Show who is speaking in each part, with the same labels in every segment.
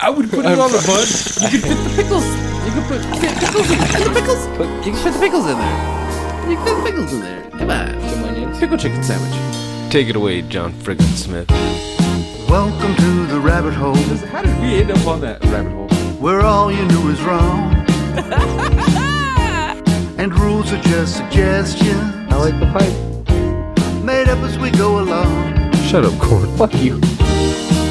Speaker 1: I would put it um, on the bun. You could fit the pickles. You could put fit pickles in the pickles.
Speaker 2: Put, you can fit the pickles in there. You can fit the pickles in there. Come on. Some onions.
Speaker 1: Pickle chicken sandwich. Take it away, John Friggin Smith.
Speaker 3: Welcome to the rabbit hole,
Speaker 1: How did we end up on that rabbit hole?
Speaker 3: where all you knew is wrong. and rules are just suggestions,
Speaker 2: I like the pipe.
Speaker 3: made up as we go along.
Speaker 1: Shut up, Corn.
Speaker 2: Fuck you.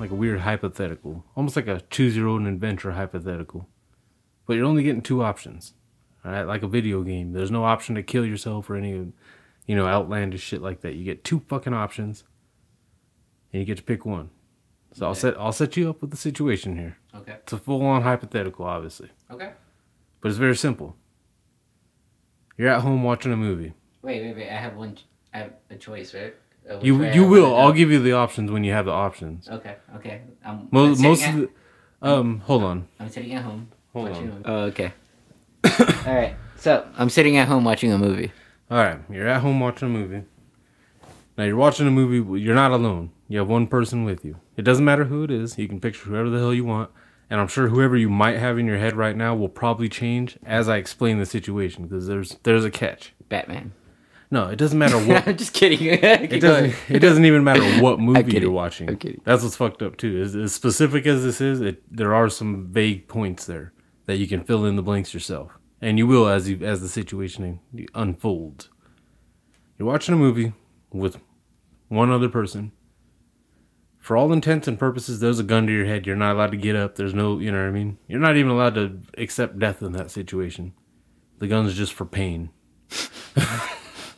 Speaker 1: like a weird hypothetical, almost like a choose your own adventure hypothetical. But you're only getting two options, all right? Like a video game. There's no option to kill yourself or any, you know, outlandish shit like that. You get two fucking options, and you get to pick one. So I'll set I'll set you up with the situation here.
Speaker 2: Okay.
Speaker 1: It's a full on hypothetical, obviously,
Speaker 2: Okay.
Speaker 1: but it's very simple. You're at home watching a movie.
Speaker 4: Wait, wait, wait. I have one. I have a choice, right? Uh,
Speaker 1: You you will. I'll give you the options when you have the options.
Speaker 4: Okay, okay. I'm, I'm
Speaker 1: Most most of the, um hold on.
Speaker 4: I'm sitting at home
Speaker 1: Hold on.
Speaker 4: A movie. Oh, okay. All right. So I'm sitting at home watching a movie.
Speaker 1: All right, you're at home watching a movie. Now you're watching a movie. You're not alone. You have one person with you. It doesn't matter who it is. You can picture whoever the hell you want, and I'm sure whoever you might have in your head right now will probably change as I explain the situation because there's there's a catch.
Speaker 4: Batman.
Speaker 1: No, it doesn't matter what.
Speaker 4: I'm just kidding.
Speaker 1: It doesn't. It doesn't even matter what movie you're watching.
Speaker 4: I'm kidding.
Speaker 1: That's what's fucked up too. As, as specific as this is, it, there are some vague points there that you can fill in the blanks yourself, and you will as you as the situation unfolds. You're watching a movie with one other person. For all intents and purposes, there's a gun to your head. You're not allowed to get up. There's no, you know what I mean. You're not even allowed to accept death in that situation. The gun's just for pain.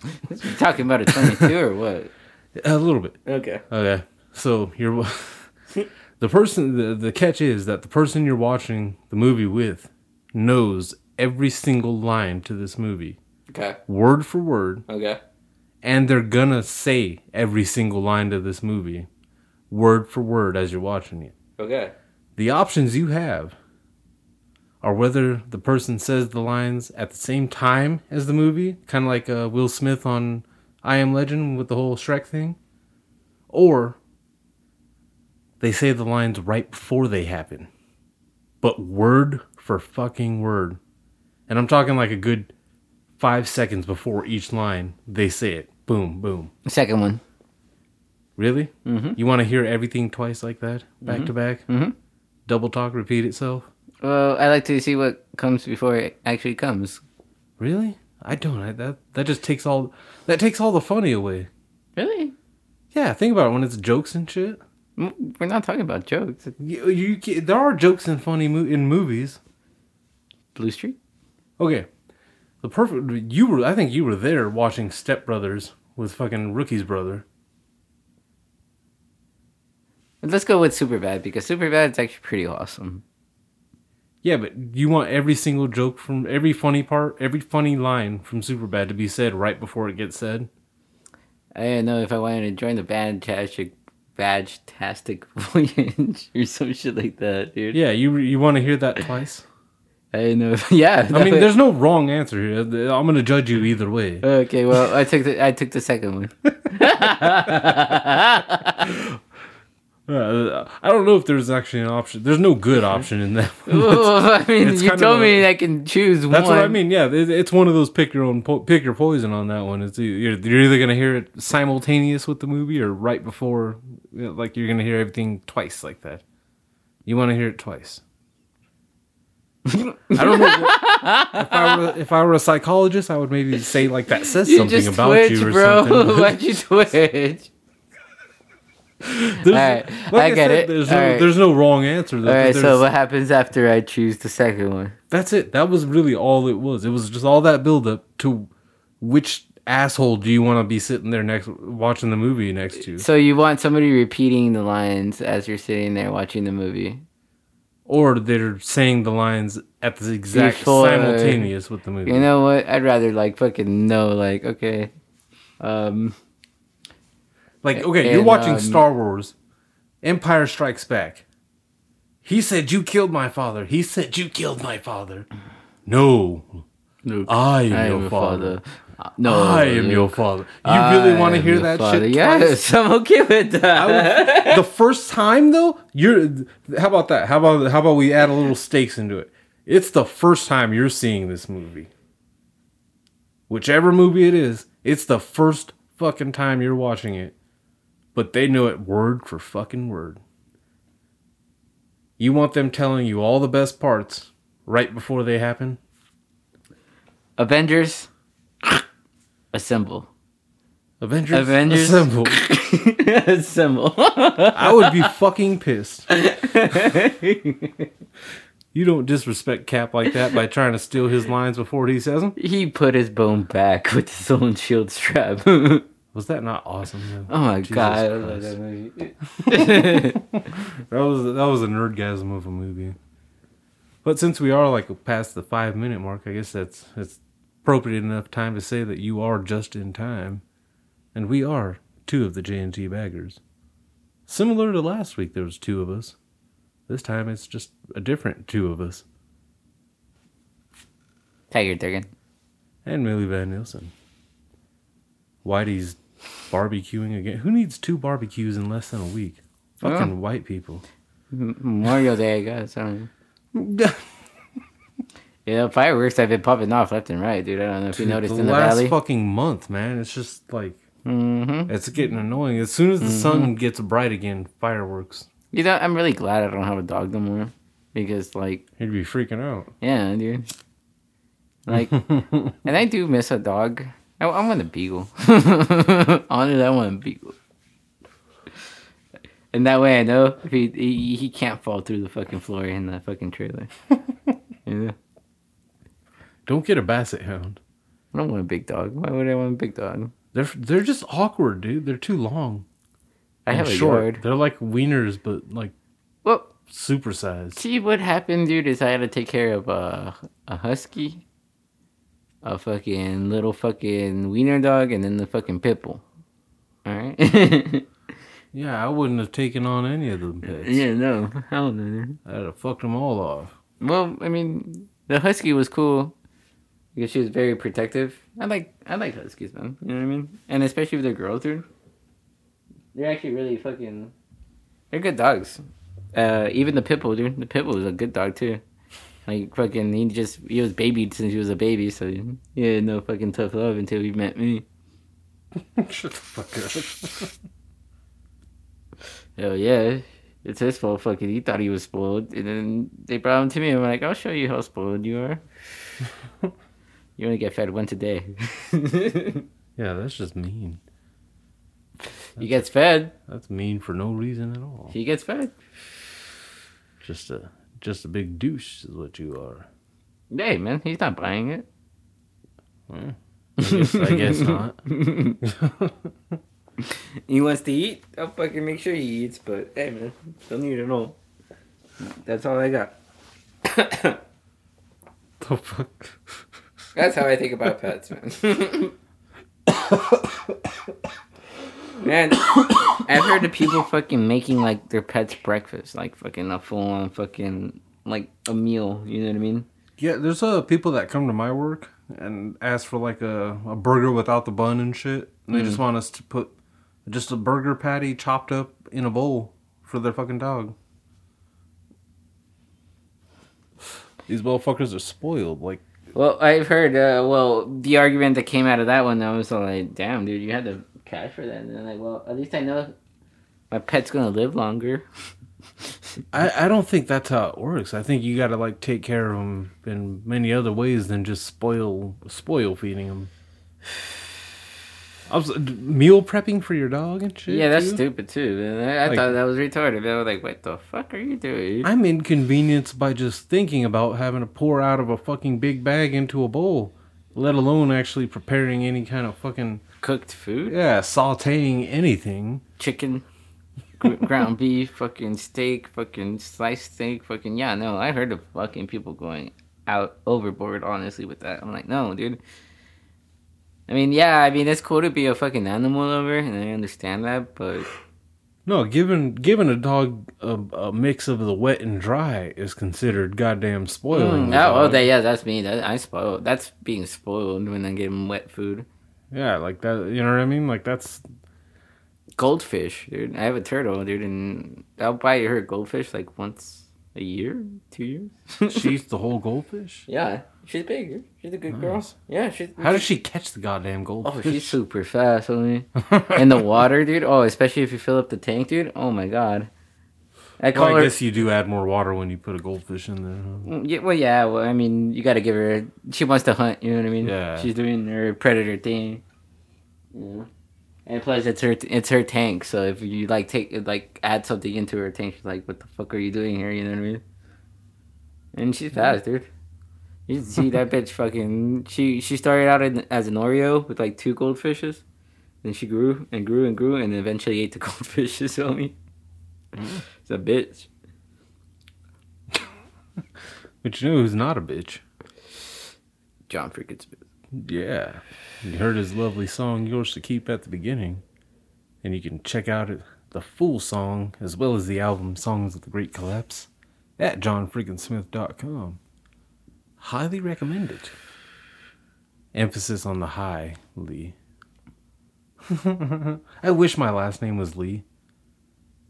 Speaker 4: You talking about a 22 or what?
Speaker 1: A little bit.
Speaker 4: Okay.
Speaker 1: Okay. So you're the person the, the catch is that the person you're watching the movie with knows every single line to this movie,
Speaker 2: Okay.
Speaker 1: word for word,
Speaker 2: Okay.
Speaker 1: and they're gonna say every single line to this movie, word for word as you're watching it.
Speaker 2: Okay.
Speaker 1: The options you have are whether the person says the lines at the same time as the movie, kind of like uh, Will Smith on I Am Legend with the whole Shrek thing, or they say the lines right before they happen, but word for fucking word. And I'm talking like a good five seconds before each line, they say it. Boom, boom.
Speaker 4: Second one.
Speaker 1: Really? Mm-hmm. You want to hear everything twice like that, back to back? Mm-hmm. Double talk, repeat itself.
Speaker 4: Well, I like to see what comes before it actually comes.
Speaker 1: Really? I don't. I, that that just takes all that takes all the funny away.
Speaker 4: Really?
Speaker 1: Yeah, think about it when it's jokes and shit.
Speaker 4: We're not talking about jokes.
Speaker 1: You, you there are jokes and funny mo- in movies.
Speaker 4: Blue Street?
Speaker 1: Okay, the perfect you were. I think you were there watching Step Brothers with fucking Rookie's brother.
Speaker 4: Let's go with Superbad because Superbad is actually pretty awesome.
Speaker 1: Yeah, but you want every single joke from every funny part, every funny line from Superbad to be said right before it gets said.
Speaker 4: I don't know if I wanted to join the Badtastic Badge-tastic Voyage or some shit like that, dude.
Speaker 1: Yeah, you you want to hear that twice.
Speaker 4: I don't know. If, yeah.
Speaker 1: I mean, there's no wrong answer here. I'm gonna judge you either way.
Speaker 4: Okay, well, I took the I took the second one.
Speaker 1: Uh, I don't know if there's actually an option. There's no good option in that.
Speaker 4: Well, I mean, you told me
Speaker 1: a-
Speaker 4: I can choose one.
Speaker 1: That's what I mean. Yeah, it- it's one of those pick your own po- pick your poison on that one. It's you're, you're either gonna hear it simultaneous with the movie or right before, you know, like you're gonna hear everything twice like that. You want to hear it twice. I don't know. What, if I were if I were a psychologist, I would maybe say like that says
Speaker 4: You
Speaker 1: something about
Speaker 4: twitch,
Speaker 1: you or
Speaker 4: bro.
Speaker 1: something.
Speaker 4: Why'd you twitch?
Speaker 1: There's,
Speaker 4: Alright, I get it.
Speaker 1: There's no,
Speaker 4: Alright.
Speaker 1: there's no wrong answer. Though,
Speaker 4: All right,
Speaker 1: 'cause
Speaker 4: so what happens after I choose the second one?
Speaker 1: that's it. That was really all it was. It was just all that build up to which asshole do you want to be sitting there next watching the movie next to,
Speaker 4: So you want somebody repeating the lines as you're sitting there watching the movie?
Speaker 1: or they're saying the lines at the exact
Speaker 4: Before-
Speaker 1: simultaneous with the movie.
Speaker 4: You know what? I'd rather like fucking know, like, okay, um,
Speaker 1: Like, okay, you're watching
Speaker 4: um,
Speaker 1: Star Wars, Empire Strikes Back. He said you killed my father. He said you killed my father. No,
Speaker 4: Luke,
Speaker 1: I am
Speaker 4: I
Speaker 1: your
Speaker 4: am
Speaker 1: father.
Speaker 4: father. Uh, No,
Speaker 1: I am your father. You really
Speaker 4: I
Speaker 1: want to hear that
Speaker 4: father.
Speaker 1: shit?
Speaker 4: Yes,
Speaker 1: twice?
Speaker 4: I'm okay with that.
Speaker 1: Would- the first time though, you're. How about that? How about how about we add a little stakes into it? It's the first time you're seeing this movie. Whichever movie it is, it's the first fucking time you're watching it. But they know it word for fucking word. You want them telling you all the best parts right before they happen?
Speaker 4: Avengers, assemble.
Speaker 1: Avengers,
Speaker 4: Avengers.
Speaker 1: assemble.
Speaker 4: assemble.
Speaker 1: I would be fucking pissed. You don't disrespect Cap like that by trying to steal his lines before he says them.
Speaker 4: he put his bone back with his own shield strap.
Speaker 1: Was that not awesome? man?
Speaker 4: Oh my
Speaker 1: Jesus
Speaker 4: god, I love that movie.
Speaker 1: That was that was a nerdgasm of a movie. But since we are like past the five minute mark, I guess that's it's appropriate enough time to say that you are just in time, and we are two of the J and T baggers. Similar to last week, there was two of us. This time it's just a different two of us,
Speaker 4: Tiger Durgan.
Speaker 1: and Millie Van Nielsen. Whitey's barbecuing again. Who needs two barbecues in less than a week? Fucking white people.
Speaker 4: Memorial Day, I guess. I don't know. Yeah, fireworks have been popping off left and right, dude. I don't know if you noticed
Speaker 1: the
Speaker 4: in the
Speaker 1: last
Speaker 4: valley.
Speaker 1: fucking month, man. It's just like
Speaker 4: mm-hmm.
Speaker 1: it's getting annoying. As soon as the sun gets bright again, fireworks.
Speaker 4: You know, I'm really glad I don't have a dog no more. Because, like,
Speaker 1: He'd be freaking out.
Speaker 4: yeah, dude. Like, and I do miss a dog. I, I want a beagle. Honestly, I want a beagle. And that way I know if he, he he can't fall through the fucking floor in the fucking trailer. yeah.
Speaker 1: Don't get a basset hound.
Speaker 4: I don't want a big dog. Why would I want a big dog?
Speaker 1: They're they're just awkward, dude. They're too long.
Speaker 4: I have a
Speaker 1: short.
Speaker 4: yard.
Speaker 1: They're like wieners, but like
Speaker 4: Well,
Speaker 1: supersized.
Speaker 4: see what happened, dude, is I had to take care of a a husky, a fucking little fucking wiener dog, and then the fucking pit bull. All right.
Speaker 1: Yeah, I wouldn't have taken on any of them pets.
Speaker 4: yeah, no, hell no.
Speaker 1: I'd have fucked them all off.
Speaker 4: Well, I mean, the husky was cool because she was very protective. I like I like huskies, man. You know what I mean? And especially if they're girls, dude. They're actually really fucking. They're good dogs. Uh, even the pit bull, dude. The pit bull was a good dog too. Like fucking, he just he was babied since he was a baby, so he had no fucking tough love until he met me.
Speaker 1: Shut the fuck up.
Speaker 4: Hell yeah, it's his fault. Fucking, he thought he was spoiled, and then they brought him to me. I'm like, I'll show you how spoiled you are. you only get fed once a day.
Speaker 1: Yeah, that's just mean.
Speaker 4: he gets fed.
Speaker 1: That's mean for no reason at all.
Speaker 4: He gets fed.
Speaker 1: Just a just a big douche is what you are.
Speaker 4: Hey man, he's not buying it.
Speaker 1: I guess, I guess not.
Speaker 4: He wants to eat. I'll fucking make sure he eats. But hey man, don't eat at all. That's all I got.
Speaker 1: The fuck.
Speaker 4: That's how I think about pets, man. Man, I've heard of people fucking making like their pets breakfast, like fucking a full on fucking like a meal. You know what I mean?
Speaker 1: Yeah, there's uh people that come to my work and ask for like a, a burger without the bun and shit. And they just want us to put just a burger patty chopped up in a bowl for their fucking dog. These motherfuckers are spoiled. Like,
Speaker 4: Well, I've heard. Uh, well, the argument that came out of that one, I was like, "Damn, dude, you had the cash for that." And then like, well, at least I know my pet's gonna live longer.
Speaker 1: I, I don't think that's how it works. I think you got to like take care of them in many other ways than just spoil spoil feeding them. I was meal prepping for your dog and shit.
Speaker 4: yeah, that's
Speaker 1: too?
Speaker 4: stupid too. Man. I, I
Speaker 1: Like-
Speaker 4: thought that was retarded. I was like, what the fuck are you doing?
Speaker 1: I'm inconvenienced by just thinking about having to pour out of a fucking big bag into a bowl, let alone actually preparing any kind of fucking
Speaker 4: Cooked food,
Speaker 1: yeah sautéing anything.
Speaker 4: chicken, ground beef, fucking steak, fucking sliced steak, fucking yeah. No, I heard of fucking people going out overboard. Honestly, with that, I'm like, no, dude. I mean, yeah, I mean, it's cool to be a fucking animal lover, and I understand that, but
Speaker 1: No, giving giving a dog a, a mix of the wet and dry is considered goddamn spoiling.
Speaker 4: Mm, oh, oh, that, yeah, that's me. That, I spoiled. That's being spoiled when I give him wet food.
Speaker 1: Yeah, like that. You know what I mean? Like that's
Speaker 4: Goldfish, dude. I have a turtle, dude, and I'll buy her goldfish like once a year, two years.
Speaker 1: she eats the whole goldfish.
Speaker 4: yeah, she's big. dude. She's a good girl. Yeah, she's.
Speaker 1: How does she catch the goddamn goldfish?
Speaker 4: Oh, she's super fast, homie. In the water, dude. Oh, especially if you fill up the tank, dude. Oh my god. I call
Speaker 1: well, I
Speaker 4: her.
Speaker 1: guess you do add more water when you put a goldfish in there. huh?
Speaker 4: Mm, Yeah, well, yeah. Well, I mean, you got to give her. She wants to hunt. You know what I mean?
Speaker 1: Yeah.
Speaker 4: She's doing her predator thing. Yeah. And plus, it's her. It's her tank. So if you like take like add something into her tank, she's like, "What the fuck are you doing here?" You know what I mean? And she's fast, dude. You see that bitch fucking. She she started out in, as an Oreo with like two goldfishes, then she grew and grew and grew, and eventually ate the goldfishes. Homie, it's a bitch.
Speaker 1: But you know who's not a bitch?
Speaker 4: John freaking Smith.
Speaker 1: Yeah. You heard his lovely song, Yours to Keep, at the beginning. And you can check out the full song, as well as the album Songs of the Great Collapse, at johnfreakinsmith.com. Highly recommend it. Emphasis on the high, Lee. I wish my last name was Lee.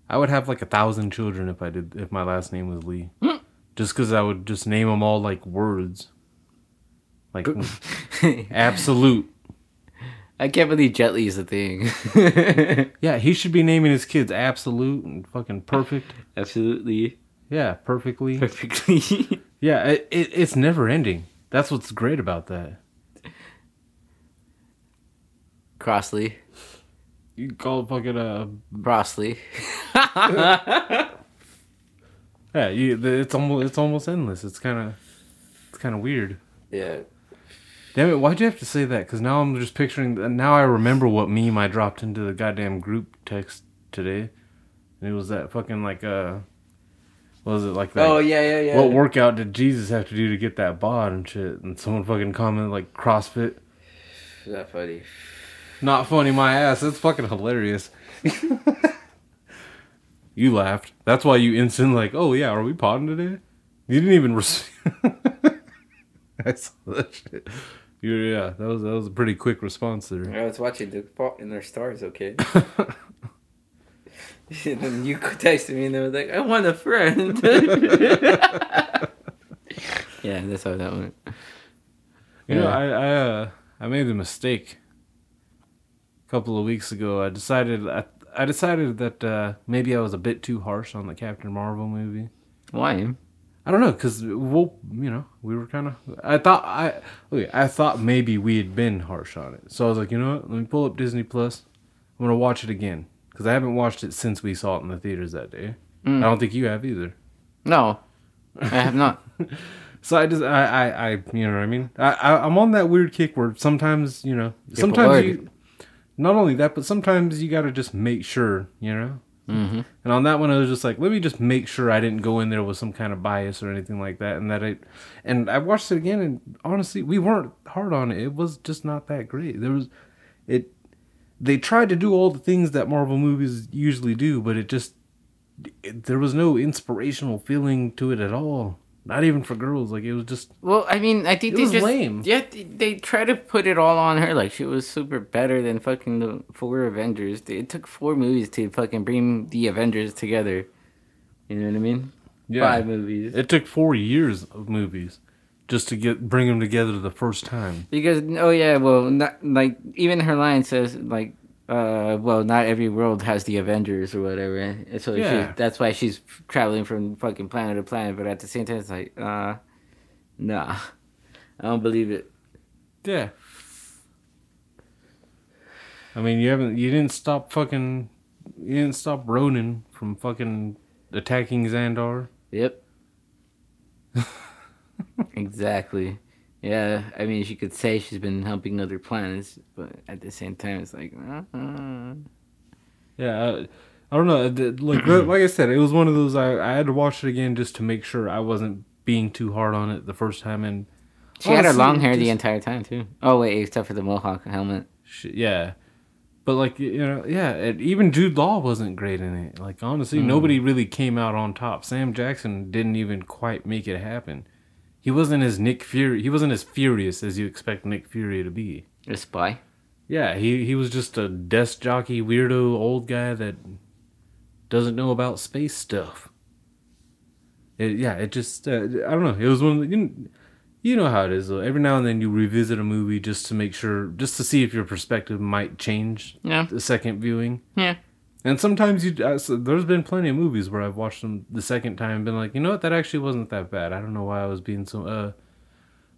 Speaker 1: I would have like a thousand children if I did if my last name was Lee. Hmm. just because I would just name them all like words. Like absolute.
Speaker 4: I can't believe Jet Li is a thing.
Speaker 1: Yeah, he should be naming his kids absolute and fucking perfect.
Speaker 4: Absolutely.
Speaker 1: Yeah, perfectly.
Speaker 4: Perfectly.
Speaker 1: Yeah, it, it, it's never ending. That's what's great about that.
Speaker 4: Crossley.
Speaker 1: You call it fucking uh
Speaker 4: Crossley.
Speaker 1: yeah. You, it's almost it's almost endless. It's kind of it's kind of weird.
Speaker 4: yeah.
Speaker 1: Damn it! Why'd you have to say that? Because now I'm just picturing. Now I remember what meme I dropped into the goddamn group text today, and it was that fucking like uh, what was it like that?
Speaker 4: Oh yeah, yeah, yeah.
Speaker 1: What workout did Jesus have to do to get that bod and shit? And someone fucking commented like CrossFit.
Speaker 4: Is that funny?
Speaker 1: Not funny, my ass. That's fucking hilarious. you laughed. That's why you instantly like, oh yeah, are we potting today? You didn't even. Res- I saw that shit. You, yeah, that was that was a pretty quick response there.
Speaker 4: I was watching the Fault in Their Stars. Okay. and then you texted me and they was like, "I want a friend." yeah, that's how that went.
Speaker 1: You know, I I, uh, I made a mistake couple of weeks ago. I decided I, I decided that uh, maybe I was a bit too harsh on the Captain Marvel movie.
Speaker 4: Why?
Speaker 1: I don't know, cause we'll, you know, we were kind of. I thought I, okay, I thought maybe we had been harsh on it. So I was like, you know what? Let me pull up Disney Plus. I'm gonna watch it again, cause I haven't watched it since we saw it in the theaters that day.
Speaker 4: Mm.
Speaker 1: I don't think you have either.
Speaker 4: No, I have not.
Speaker 1: So I just, I, I, I you know what I mean? I, I, I'm on that weird kick where sometimes, you know, sometimes
Speaker 4: bored.
Speaker 1: you. Not only that, but sometimes you gotta just make sure, you know.
Speaker 4: mm-hmm.
Speaker 1: And on that one, I was just like, let me just make sure I didn't go in there with some kind of bias or anything like that, and that I, and I watched it again, and honestly, we weren't hard on it. It was just not that great. There was, it, they tried to do all the things that Marvel movies usually do, but it just, it, there was no inspirational feeling to it at all. Not even for girls. Like it was just,
Speaker 4: Well, I mean, I think
Speaker 1: It
Speaker 4: they
Speaker 1: was
Speaker 4: just
Speaker 1: lame.
Speaker 4: yeah they, they try to put it all on her like she was super better than fucking the four Avengers. It took four movies to fucking bring the Avengers together. You know what I mean? Yeah. Five movies.
Speaker 1: It took four years of movies just to get bring them together the first time.
Speaker 4: Because oh yeah, well, not, like even her line says like uh, well, not every world has the Avengers or whatever. So
Speaker 1: Yeah.
Speaker 4: she, that's why she's traveling from fucking planet to planet. But at the same time, it's like, uh, nah, I don't believe it.
Speaker 1: Yeah. I mean, you haven't. You didn't stop fucking. You didn't stop Ronan from fucking attacking Xandar.
Speaker 4: Yep. exactly. Yeah, I mean, she could say she's been helping other planets, but at the same time, it's like, uh-uh.
Speaker 1: Yeah, I, I don't know. Uh, like like I said, it was one of those. I I had to watch it again just to make sure I wasn't being too hard on it the first time. And
Speaker 4: she had her long hair the entire time too. Oh wait, except for the mohawk helmet.
Speaker 1: Shit, yeah. But like you know, yeah, and even Jude Law wasn't great in it. Like honestly, mm. nobody really came out on top. Sam Jackson didn't even quite make it happen. He wasn't as Nick Fury. He wasn't as furious as you expect Nick Fury to be.
Speaker 4: A spy.
Speaker 1: Yeah, he he was just a desk jockey weirdo old guy that doesn't know about space stuff. It, yeah, it just uh, I don't know. It was one of the, you, you know how it is though. Every now and then you revisit a movie just to make sure just to see if your perspective might change
Speaker 4: Yeah.
Speaker 1: the second viewing.
Speaker 4: Yeah.
Speaker 1: And sometimes you uh, so there's been plenty of movies where I've watched them the second time and been like, "You know what? That actually wasn't that bad." I don't know why I was being so uh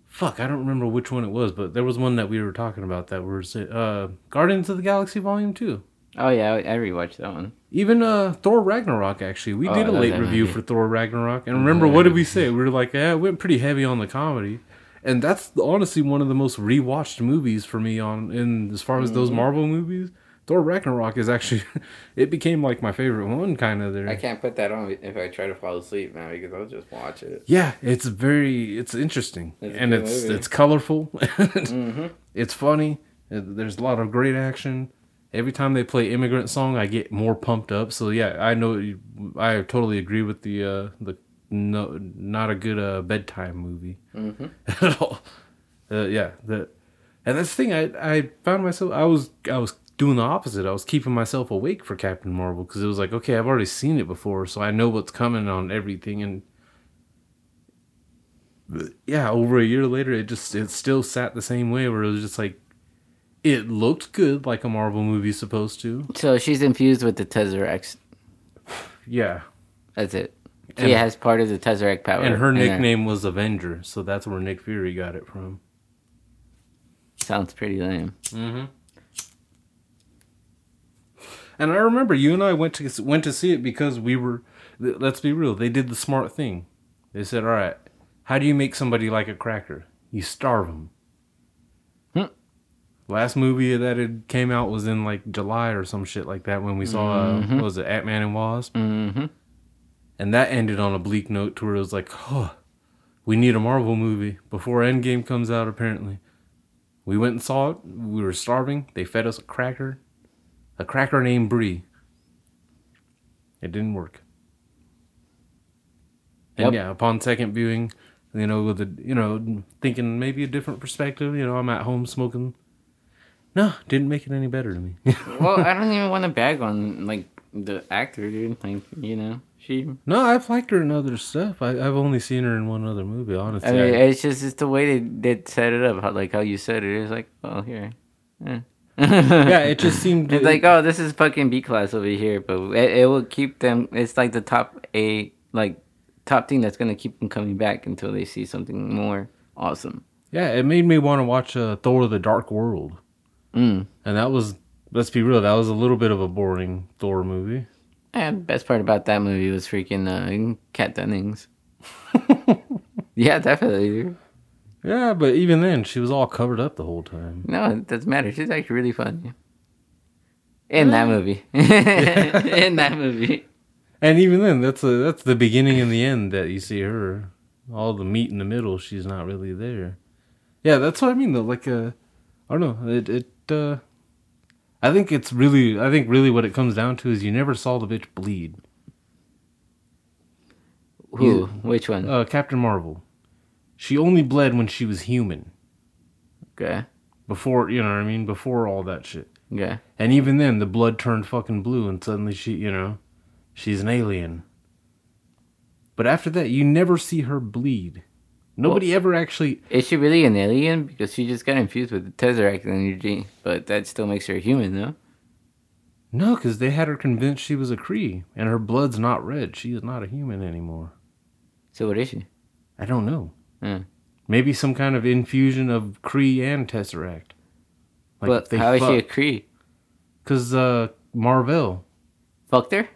Speaker 1: fuck, I don't remember which one it was, but there was one that we were talking about that was uh Guardians of the Galaxy Volume 2.
Speaker 4: Oh yeah, I, rewatched that one.
Speaker 1: Even uh Thor Ragnarok actually. We
Speaker 4: Oh,
Speaker 1: did a late review
Speaker 4: movie.
Speaker 1: for Thor Ragnarok. And remember what did we say? We were like, "Yeah, it went pretty heavy on the comedy." And that's honestly one of the most rewatched movies for me on in as far as those
Speaker 4: Mm-hmm.
Speaker 1: Marvel movies. Thor Ragnarok is actually it became like my favorite one kind of there.
Speaker 4: I can't put that on if I try to fall asleep now because I'll just watch it.
Speaker 1: Yeah, it's very it's interesting
Speaker 4: It's
Speaker 1: and it's
Speaker 4: movie.
Speaker 1: it's colorful.
Speaker 4: Mm-hmm.
Speaker 1: It's funny. uh, There's a lot of great action. Every time they play "Immigrant Song," I get more pumped up. So yeah, I know I totally agree with the uh, the no not a good uh, bedtime movie
Speaker 4: Mm-hmm.
Speaker 1: at all. Uh, yeah, the and that's the thing. I I found myself I was I was doing the opposite. I was keeping myself awake for Captain Marvel because it was like okay, I've already seen it before, so I know what's coming on everything and yeah, over a year later, it just it still sat the same way. Where it was just like, it looked good, like a Marvel movie's supposed to.
Speaker 4: So she's infused with the Tesseract.
Speaker 1: Yeah,
Speaker 4: That's it. She
Speaker 1: And-
Speaker 4: has part of the Tesseract power.
Speaker 1: and her nickname was Avenger, so that's where Nick Fury got it from.
Speaker 4: sounds pretty lame.
Speaker 1: Mm-hmm. And I remember you and I went to went to see it because we were. Let's be real. They did the smart thing. They said, "All right, how do you make somebody like a cracker? You starve them."
Speaker 4: Hmm.
Speaker 1: Last movie that it came out was in like July or some shit like that when we saw uh, what was it Ant Man and Wasp,
Speaker 4: Mm-hmm.
Speaker 1: and that ended on a bleak note to where it was like, "Oh, we need a Marvel movie before Endgame comes out." Apparently, we went and saw it. We were starving. They fed us a cracker, a cracker named Brie. It didn't work. And
Speaker 4: Yep.
Speaker 1: yeah, upon second viewing, you know, with the you know thinking maybe a different perspective. You know, I'm at home smoking. No, didn't make it any better to me.
Speaker 4: well, I don't even want to bag on like the actor, dude. Like you know, she.
Speaker 1: no, I've liked her in other stuff. I, I've only seen her in one other movie, honestly.
Speaker 4: I mean, it's just it's the way they, they set it up. How like how you said it. It's like, oh here. Eh.
Speaker 1: yeah, it just seemed
Speaker 4: It's like, oh, this is fucking B class over here, but it, it will keep them. It's like the top a like top thing that's gonna keep them coming back until they see something more awesome.
Speaker 1: Yeah, it made me want to watch uh, Thor: The Dark World,
Speaker 4: Mm.
Speaker 1: and that was let's be real, that was a little bit of a boring Thor movie.
Speaker 4: And the best part about that movie was freaking uh, Kat Dennings. yeah, definitely.
Speaker 1: Yeah, but even then, she was all covered up the whole time.
Speaker 4: No, it doesn't matter. She's actually really funny. In that movie. In that movie.
Speaker 1: And even then, that's a, that's the beginning and the end that you see her. All the meat in the middle, she's not really there. Yeah, that's what I mean though. Like, uh, I don't know. It it. Uh, I think it's really. I think really what it comes down to is you never saw the bitch bleed.
Speaker 4: Who? Which one?
Speaker 1: Uh, Captain Marvel. She only bled when she was human.
Speaker 4: Okay.
Speaker 1: Before you know what I mean. Before all that shit.
Speaker 4: Okay.
Speaker 1: And even then, the blood turned fucking blue, and suddenly she, you know, she's an alien. But after that, you never see her bleed. Nobody ever actually.
Speaker 4: Is she really an alien? Because she just got infused with the Tesseract energy, but that still makes her human, though.
Speaker 1: No, because they had her convinced she was a Kree, and her blood's not red. She is not a human anymore.
Speaker 4: So what is she?
Speaker 1: I don't know.
Speaker 4: Hmm.
Speaker 1: Maybe some kind of infusion of Kree and Tesseract.
Speaker 4: but how how is she a Kree?
Speaker 1: Because uh, Marvel.
Speaker 4: Fucked her?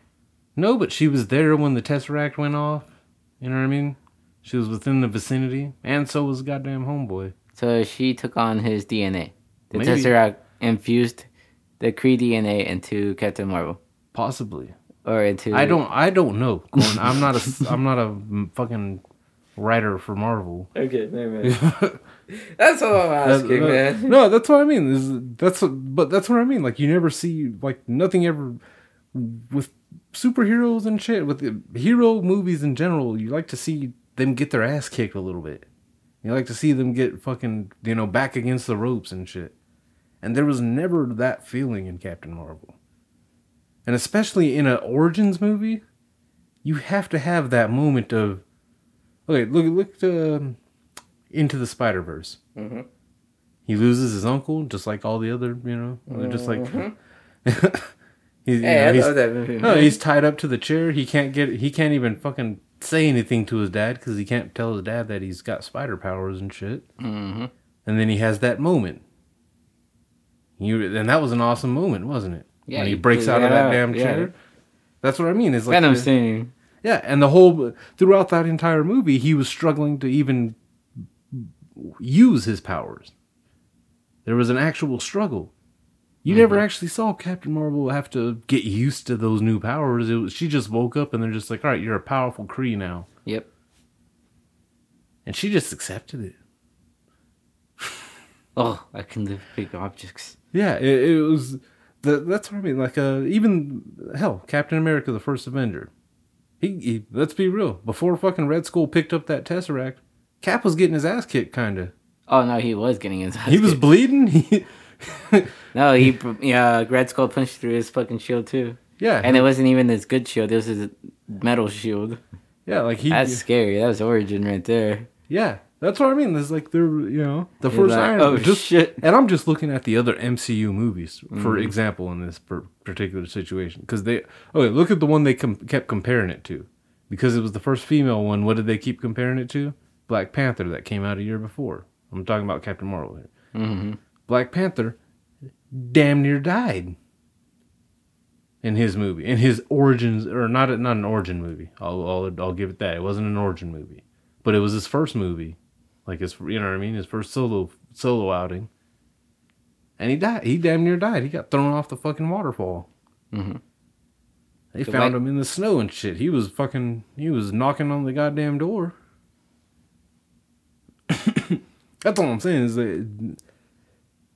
Speaker 1: No, but she was there when the Tesseract went off. You know what I mean? She was within the vicinity, and so was goddamn homeboy.
Speaker 4: So she took on his DNA. The
Speaker 1: Maybe.
Speaker 4: Tesseract infused the Kree DNA into Captain Marvel.
Speaker 1: Possibly.
Speaker 4: Or into
Speaker 1: I don't. I don't know. I'm not a. I'm not a mm, fucking writer for Marvel.
Speaker 4: Okay, never mind. That's all I'm asking,
Speaker 1: Uh, uh,
Speaker 4: man.
Speaker 1: No, that's what I mean. Is that's but that's what I mean. Like you never see like nothing ever with superheroes and shit with the hero movies in general. You like to see them get their ass kicked a little bit. You like to see them get fucking you know back against the ropes and shit. And there was never that feeling in Captain Marvel. And especially in an origins movie, you have to have that moment of okay. Look, look um, into the Spider Verse he loses his uncle just like all the other you know they're just like he's, you
Speaker 4: Hey,
Speaker 1: know,
Speaker 4: I
Speaker 1: he's,
Speaker 4: love that movie.
Speaker 1: no, he's tied up to the chair he can't get he can't even fucking say anything to his dad because he can't tell his dad that he's got spider powers and shit
Speaker 4: Mhm.
Speaker 1: and then he has that moment you and that was an awesome moment wasn't it
Speaker 4: Yeah,
Speaker 1: when he breaks out of
Speaker 4: that
Speaker 1: damn
Speaker 4: yeah.
Speaker 1: chair that's what i mean is like
Speaker 4: Venom scene.
Speaker 1: Yeah, and the whole throughout that entire movie, he was struggling to even use his powers. There was an actual struggle. You never actually saw Captain Marvel have to get used to those new powers. It was, she just woke up and they're just like, "All right, you're a powerful Kree now,"
Speaker 4: Yep.
Speaker 1: and she just accepted it.
Speaker 4: Oh, I can lift big objects.
Speaker 1: Yeah, it, it was. The, that's what I mean. Like, uh, even hell, Captain America: The First Avenger. He, he, let's be real. Before fucking Red Skull picked up that Tesseract, Cap was getting his ass kicked, kind of.
Speaker 4: Oh no, he was getting his. Ass kicked.
Speaker 1: He was bleeding. He,
Speaker 4: no, he yeah. Red Skull punched through his fucking shield too,
Speaker 1: yeah,
Speaker 4: and it wasn't even his good shield. It was his metal shield.
Speaker 1: yeah, like he.
Speaker 4: That's scary. That was origin right there.
Speaker 1: yeah, that's what I mean. There's like they're you know, the
Speaker 4: You're
Speaker 1: first
Speaker 4: like,
Speaker 1: Iron.
Speaker 4: oh,
Speaker 1: just,
Speaker 4: shit.
Speaker 1: And I'm just looking at the other MCU movies, for
Speaker 4: Mm-hmm.
Speaker 1: example, in this per- particular situation, because they. Okay, look at the one they com- kept comparing it to, because it was the first female one. What did they keep comparing it to? Black Panther that came out a year before. I'm talking about Captain Marvel here.
Speaker 4: hmm
Speaker 1: Black Panther damn near died in his movie, in his origins, or not not an origin movie. I'll I'll, I'll give it that. It wasn't an origin movie, but it was his first movie, like his you know what I mean, his first solo solo outing. And he died. He damn near died. He got thrown off the fucking waterfall.
Speaker 4: Mhm.
Speaker 1: They
Speaker 4: The
Speaker 1: found
Speaker 4: white-
Speaker 1: him in the snow and shit. He was fucking. He was knocking on the goddamn door. That's all I'm saying is that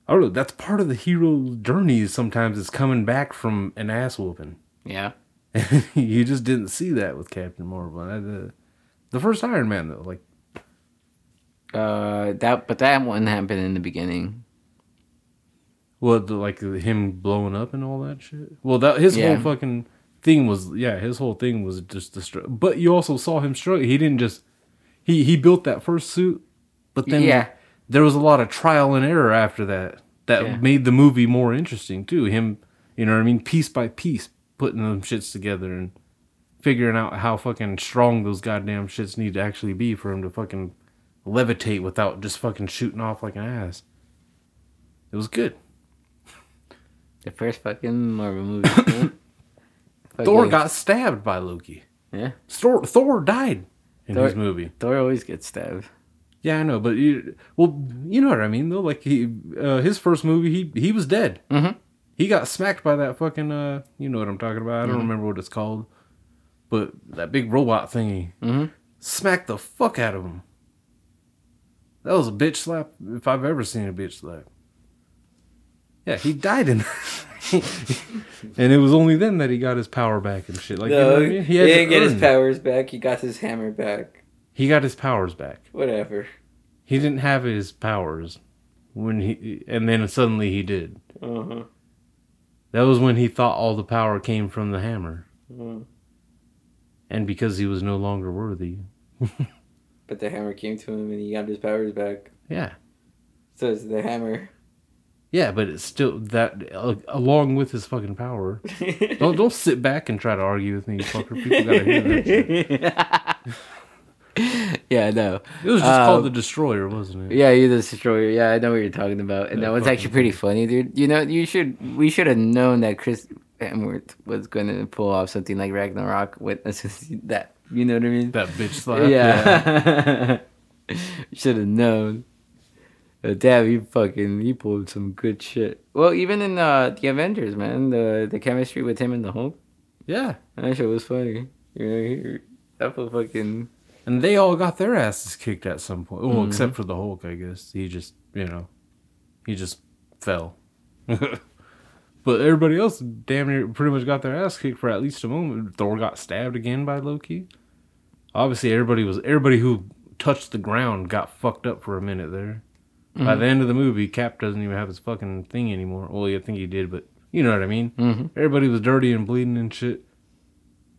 Speaker 1: I don't know. That's part of the hero's journey. Sometimes is coming back from an ass whooping.
Speaker 4: Yeah.
Speaker 1: you just didn't see that with Captain Marvel. And, uh, the first Iron Man though, like
Speaker 4: Uh, that but that one happened in the beginning.
Speaker 1: what, the, like him blowing up and all that shit. Well, that his
Speaker 4: Yeah.
Speaker 1: whole fucking thing was yeah, his whole thing was just the str- But you also saw him struggle. He didn't just he he built that first suit, but then
Speaker 4: Yeah.
Speaker 1: there was a lot of trial and error after that that
Speaker 4: Yeah.
Speaker 1: made the movie more interesting too. Him, you know what I mean, piece by piece, putting them shits together and figuring out how fucking strong those goddamn shits need to actually be for him to fucking levitate without just fucking shooting off like an ass. It was good.
Speaker 4: The first fucking Marvel movie. yeah.
Speaker 1: Thor got stabbed by Loki.
Speaker 4: Yeah.
Speaker 1: Thor, Thor died in
Speaker 4: Thor-
Speaker 1: his movie.
Speaker 4: Thor always gets stabbed.
Speaker 1: Yeah, I know, but you, well, you know what I mean though. Like he, uh, his first movie, he he was dead.
Speaker 4: Mm-hmm.
Speaker 1: He got smacked by that fucking, uh, you know what I'm talking about. I
Speaker 4: Mm-hmm.
Speaker 1: don't remember what it's called, but that big robot thingy
Speaker 4: Mhm.
Speaker 1: smacked the fuck out of him. That was a bitch slap if I've ever seen a bitch slap. Yeah, he died in. and it was only then that he got his power back and shit. Like you know I mean?
Speaker 4: he,
Speaker 1: had to
Speaker 4: didn't get his powers back. He got his hammer back.
Speaker 1: He got his powers back.
Speaker 4: Whatever.
Speaker 1: He didn't have his powers when he, and then suddenly he did.
Speaker 4: Uh huh.
Speaker 1: That was when he thought all the power came from the hammer,
Speaker 4: Mhm.
Speaker 1: and because he was no longer worthy.
Speaker 4: But the hammer came to him and he got his powers back.
Speaker 1: Yeah,
Speaker 4: So it's the hammer.
Speaker 1: Yeah, but it's still that uh, along with his fucking power. don't don't sit back and try to argue with me, fucker. People gotta hear that. Shit.
Speaker 4: Yeah, no.
Speaker 1: It was just
Speaker 4: Um,
Speaker 1: called the Destroyer, wasn't it?
Speaker 4: Yeah, you the destroyer. Yeah, I know what you're talking about, and
Speaker 1: Yeah,
Speaker 4: that was actually pretty funny, dude. You know, you should we should have known that Chris Hemsworth was gonna pull off something like Ragnarok with that. You know what I mean?
Speaker 1: That bitch slap.
Speaker 4: yeah. should have known. Uh, damn, he fucking he pulled some good shit. Well, even in uh, the Avengers, man, the the chemistry with him and the Hulk,
Speaker 1: yeah.
Speaker 4: that shit was funny. You know, he, that was fucking.
Speaker 1: And they all got their asses kicked at some point. Well,
Speaker 4: Mhm.
Speaker 1: except for the Hulk, I guess. He just, you know, he just fell. but everybody else damn near pretty much got their ass kicked for at least a moment. Thor got stabbed again by Loki. Obviously, everybody was everybody who touched the ground got fucked up for a minute there. By the end of the movie, Cap doesn't even have his fucking thing anymore. Well, I think he did, but you know what I mean.
Speaker 4: Mhm.
Speaker 1: Everybody was dirty and bleeding and shit.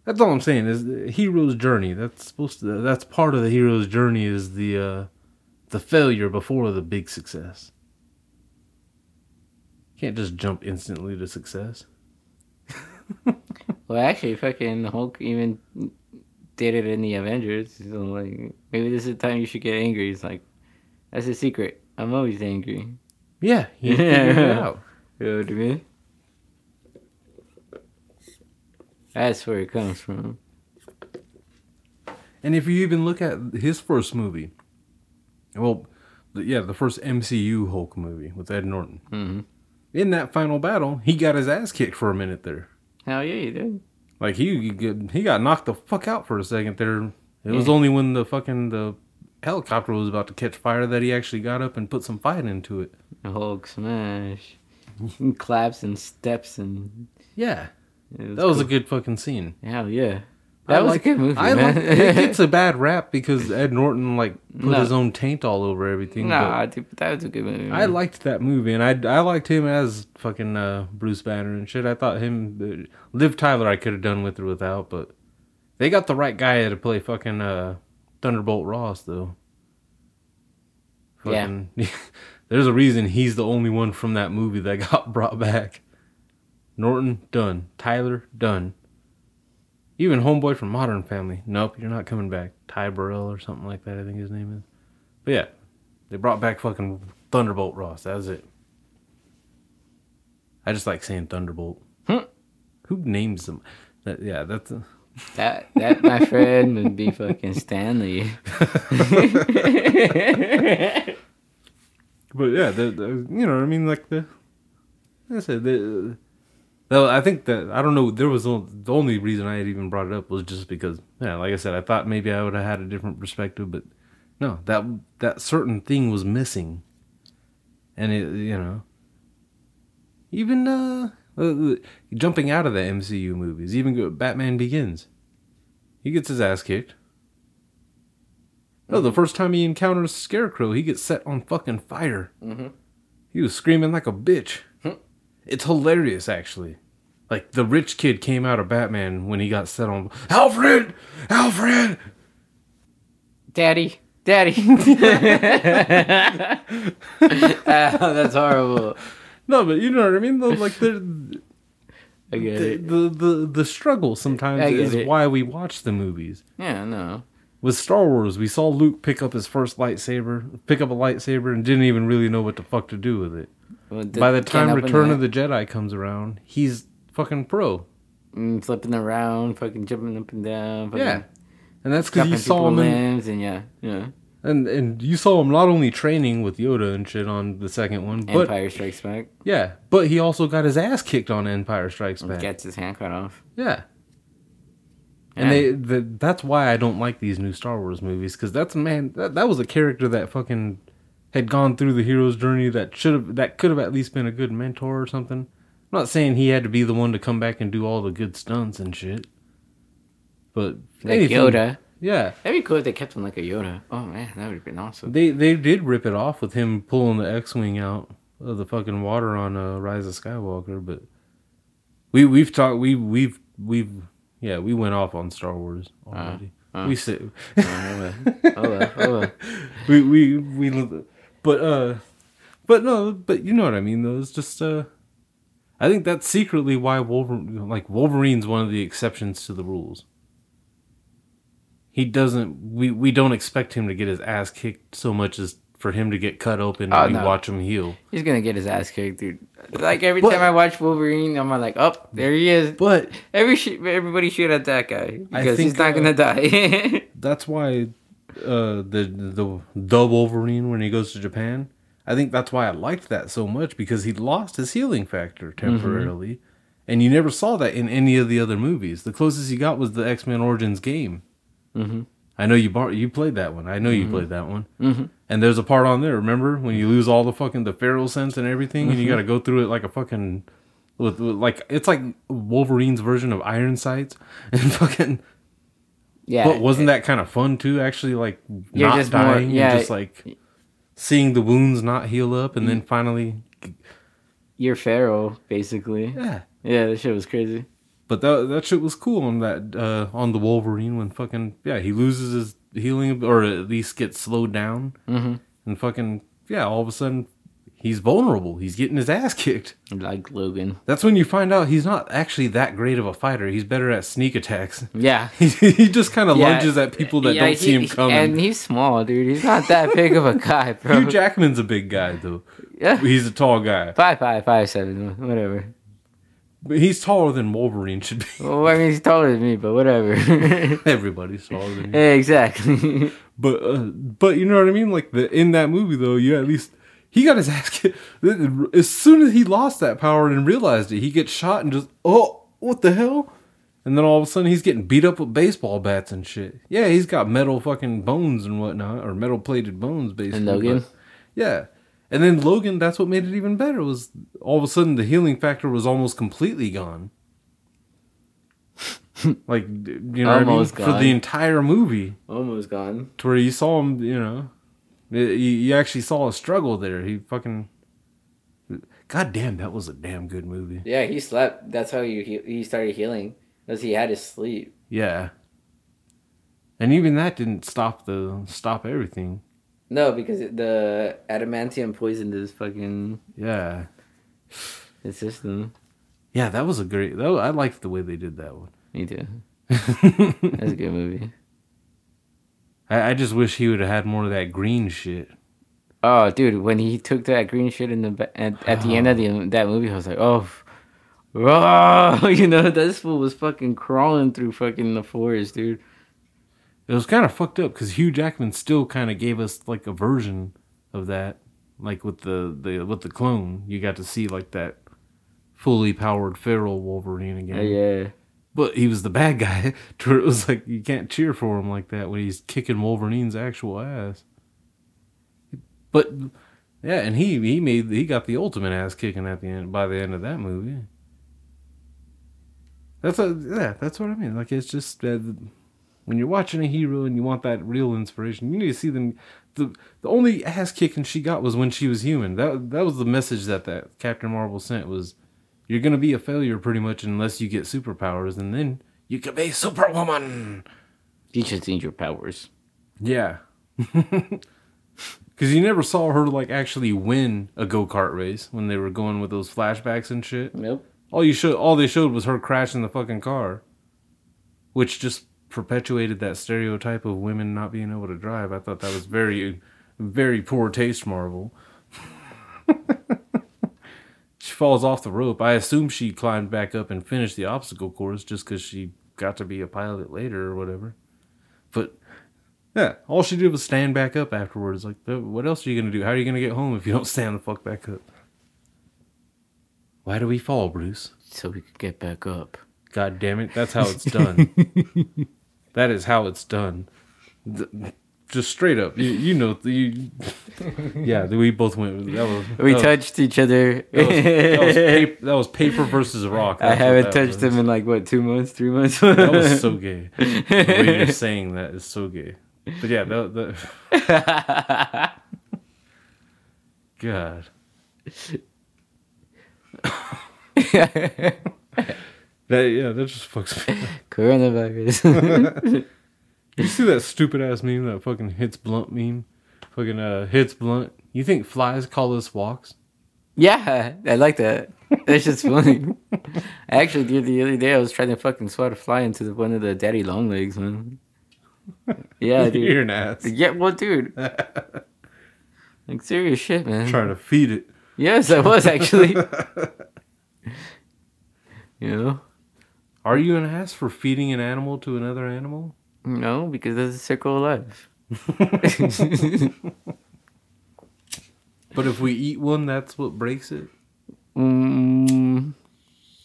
Speaker 1: That's all I'm saying is the hero's journey. That's supposed to. That's part of the hero's journey is the uh, the failure before the big success. Can't just jump instantly to success.
Speaker 4: Well, actually, fucking Hulk even did it in the Avengers. So like, maybe this is the time you should get angry. He's like, that's a secret. I'm always angry.
Speaker 1: Yeah, he figured it out.
Speaker 4: You know what I mean? That's where it comes from.
Speaker 1: And if you even look at his first movie, well, yeah, the first MCU Hulk movie with Ed Norton.
Speaker 4: hmm
Speaker 1: In that final battle, he got his ass kicked for a minute there.
Speaker 4: Hell yeah, he did.
Speaker 1: Like he he got- knocked the fuck out for a second there. It was only when the fucking the helicopter was about to catch fire that he actually got up and put some fight into it.
Speaker 4: Hulk smash. Claps and steps and.
Speaker 1: Yeah,
Speaker 4: it
Speaker 1: that was a good fucking scene.
Speaker 4: Hell yeah. That
Speaker 1: I
Speaker 4: was
Speaker 1: like-
Speaker 4: a good movie,
Speaker 1: I
Speaker 4: man.
Speaker 1: like it gets a bad rap because Ed Norton like put
Speaker 4: No.
Speaker 1: his own taint all over everything.
Speaker 4: nah, dude, that was a good movie.
Speaker 1: but I liked that movie and I I liked him as fucking uh, Bruce Banner and shit. I thought him uh, Liv Tyler I could have done with or without, but they got the right guy to play fucking uh, Thunderbolt Ross though.
Speaker 4: Yeah.
Speaker 1: There's a reason he's the only one from that movie that got brought back. Norton done. Tyler done. Even homeboy from Modern Family. Nope, you're not coming back. Ty Burrell or something like that. I think his name is. But yeah, they brought back fucking Thunderbolt Ross. That was it. I just like saying Thunderbolt.
Speaker 4: Hmm.
Speaker 1: Who names them? That, yeah, that's. A,
Speaker 4: That that my friend would be fucking Stan Lee.
Speaker 1: But yeah, the, the you know, what I mean, like the, I said, the, though I think that I don't know. There was the only reason I had even brought it up was just because, yeah, like I said, I thought maybe I would have had a different perspective, but no, that that certain thing was missing, and it, you know, even uh, uh, jumping out of the MCU movies, even Batman Begins, he gets his ass kicked. No, the first time he encounters Scarecrow, he gets set on fucking fire.
Speaker 4: Mhm.
Speaker 1: He was screaming like a bitch.
Speaker 4: Hmm.
Speaker 1: It's hilarious, actually. Like the rich kid came out of Batman when he got set on. Alfred, Alfred.
Speaker 4: Daddy, Daddy. Ah, that's horrible.
Speaker 1: No, but you know what I mean. Like the
Speaker 4: I get
Speaker 1: the,
Speaker 4: it.
Speaker 1: the the the struggle sometimes is
Speaker 4: it.
Speaker 1: why we watch the movies.
Speaker 4: Yeah, no.
Speaker 1: With Star Wars, we saw Luke pick up his first lightsaber, pick up a lightsaber, and didn't even really know what the fuck to do with it.
Speaker 4: Well,
Speaker 1: By the time Return of the Jedi comes around, he's fucking pro.
Speaker 4: Mm, flipping around, fucking jumping up and down, fucking
Speaker 1: Yeah, and that's because you saw him, in,
Speaker 4: and yeah, yeah.
Speaker 1: and and you saw him not only training with Yoda and shit on the second one, but
Speaker 4: Empire Strikes Back
Speaker 1: yeah, but he also got his ass kicked on Empire Strikes Back.
Speaker 4: gets his hand cut off.
Speaker 1: Yeah, and they the, that's why I don't like these new Star Wars movies because that's man that that was a character that fucking had gone through the hero's journey that should have that could have at least been a good mentor or something. I'm not saying he had to be the one to come back and do all the good stunts and shit, but
Speaker 4: like
Speaker 1: anything-
Speaker 4: Yoda.
Speaker 1: Yeah,
Speaker 4: That'd be cool if they kept him like a Yoda. Oh man, that would have been awesome.
Speaker 1: They they did rip it off with him pulling the X-wing out of the fucking water on uh, Rise of Skywalker, but we we've talked we we've we've yeah we went off on Star Wars already.
Speaker 4: uh.
Speaker 1: we said
Speaker 4: oh well, oh well, oh
Speaker 1: we we we but uh But no, but you know what I mean though. It's just uh I think that's secretly why Wolverine like Wolverine's one of the exceptions to the rules. He doesn't we we don't expect him to get his ass kicked so much as for him to get cut open and
Speaker 4: Oh,
Speaker 1: we
Speaker 4: no.
Speaker 1: watch him heal.
Speaker 4: He's gonna get his ass kicked, dude. Like every
Speaker 1: But-
Speaker 4: time I watch Wolverine, I'm like, oh, there he is.
Speaker 1: But
Speaker 4: Every sh- everybody shoot at that guy because he's not
Speaker 1: uh,
Speaker 4: gonna die.
Speaker 1: that's why uh the the the Wolverine when he goes to Japan, I think that's why I liked that so much because he lost his healing factor temporarily. And you never saw that in any of the other movies. The closest you got was the X Men Origins game.
Speaker 4: mm-hmm.
Speaker 1: I know you bar- you played that one. I know you played that one.
Speaker 4: Mhm.
Speaker 1: And there's a part on there. Remember when you lose all the fucking the feral sense and everything,
Speaker 4: Mm-hmm.
Speaker 1: and you got to go through it like a fucking with, with like it's like Wolverine's version of Iron Sights and fucking.
Speaker 4: Yeah,
Speaker 1: But wasn't that kind of fun too? Actually, like
Speaker 4: You're
Speaker 1: not
Speaker 4: just more-
Speaker 1: dying,
Speaker 4: yeah.
Speaker 1: and just like seeing the wounds not heal up, and then
Speaker 4: Mm.
Speaker 1: finally,
Speaker 4: you're feral, basically.
Speaker 1: yeah.
Speaker 4: Yeah, that shit was crazy.
Speaker 1: But that that shit was cool on that uh, on the Wolverine when fucking yeah he loses his healing or at least gets slowed down
Speaker 4: Mhm.
Speaker 1: and fucking yeah all of a sudden he's vulnerable he's getting his ass kicked.
Speaker 4: Like Logan.
Speaker 1: That's when you find out he's not actually that great of a fighter. He's better at sneak attacks.
Speaker 4: Yeah.
Speaker 1: He, he just kind of
Speaker 4: Yeah.
Speaker 1: lunges at people that
Speaker 4: Yeah,
Speaker 1: don't see him coming.
Speaker 4: And he's small, dude. He's not that big of a guy, bro.
Speaker 1: Hugh Jackman's a big guy though.
Speaker 4: yeah.
Speaker 1: He's a tall guy,
Speaker 4: Five five five seven, whatever.
Speaker 1: but he's taller than Wolverine should be.
Speaker 4: Well, I mean, he's taller than me, but whatever.
Speaker 1: Everybody's taller than you.
Speaker 4: exactly.
Speaker 1: But uh, but you know what I mean? Like the in that movie though, you at least he got his ass kicked as soon as he lost that power and realized it. He gets shot and just oh what the hell? And then all of a sudden he's getting beat up with baseball bats and shit. Yeah, he's got metal fucking bones and whatnot, or metal plated bones basically.
Speaker 4: And Logan?
Speaker 1: yeah. And then Logan, that's what made it even better. Was all of a sudden the healing factor was almost completely gone. like you know what I mean? For the entire movie
Speaker 4: Almost gone.
Speaker 1: to where you saw him, you know, Uh, you, you actually saw a struggle there. He fucking, god damn, that was a damn good movie.
Speaker 4: Yeah, he slept. That's how he he, he started healing. Because he had his sleep.
Speaker 1: Yeah, and even that didn't stop the stop everything.
Speaker 4: No, because it- the adamantium poisoned his fucking
Speaker 1: Yeah,
Speaker 4: his system.
Speaker 1: yeah, that was a great. Though I liked the way they did that one.
Speaker 4: Me too. That's a good movie.
Speaker 1: I, I just wish he would have had more of that green shit.
Speaker 4: Oh, dude, when he took that green shit in the at, at the end of the that movie, I was like, oh, oh, you know, this fool was fucking crawling through fucking the forest, dude.
Speaker 1: It was kind of fucked up because Hugh Jackman still kind of gave us like a version of that, like with the, the with the clone. You got to see like that fully powered feral Wolverine again.
Speaker 4: Yeah.
Speaker 1: But he was the bad guy. It was like you can't cheer for him like that when he's kicking Wolverine's actual ass. But yeah, and he he made he got the ultimate ass kicking at the end by the end of that movie. That's a yeah, that's what I mean. Like it's just uh, when you're watching a hero and you want that real inspiration, you need to see them. The the only ass kicking she got was when she was human. That that was the message that that Captain Marvel sent was you're gonna be a failure pretty much unless you get superpowers, and then you could be Superwoman.
Speaker 4: You just need your powers.
Speaker 1: Yeah, because you never saw her like actually win a go kart race when they were going with those flashbacks and shit.
Speaker 4: Nope.
Speaker 1: All you showed, all they showed was her crashing the fucking car, which just perpetuated that stereotype of women not being able to drive. I thought that was very, very poor taste, Marvel. Falls off the rope. I assume she climbed back up and finished the obstacle course just because she got to be a pilot later or whatever. But yeah, all she did was stand back up afterwards. Like, what else are you gonna do? How are you gonna get home if you don't stand the fuck back up? Why do we fall, Bruce?
Speaker 4: So we could get back up.
Speaker 1: God damn it, that's how it's done. that is how it's done. Th- Just straight up, you, you know, you, yeah, we both went. That was
Speaker 4: We
Speaker 1: was-
Speaker 4: touched each other.
Speaker 1: That was, that, was paper, that was paper versus rock.
Speaker 4: I
Speaker 1: That's what
Speaker 4: haven't touched
Speaker 1: was.
Speaker 4: him in like what two months, three months.
Speaker 1: That was so gay. The way you're saying that is so gay. But yeah, that, that God. That yeah, that just fucks me.
Speaker 4: Coronavirus.
Speaker 1: You see that stupid ass meme that fucking hits blunt meme? Fucking uh hits blunt You think flies call us walks?
Speaker 4: Yeah, I like that. That's just funny. Actually, dude, the other day I was trying to fucking swat a fly into the, one of the daddy long legs, man. Yeah, dude.
Speaker 1: You're an ass.
Speaker 4: Yeah, well, dude. Like serious shit, man.
Speaker 1: Trying to feed it.
Speaker 4: Yes, I was actually. you know,
Speaker 1: Are you an ass for feeding an animal to another animal?
Speaker 4: No, because that's a circle of life.
Speaker 1: But if we eat one, that's what breaks it.
Speaker 4: Mm,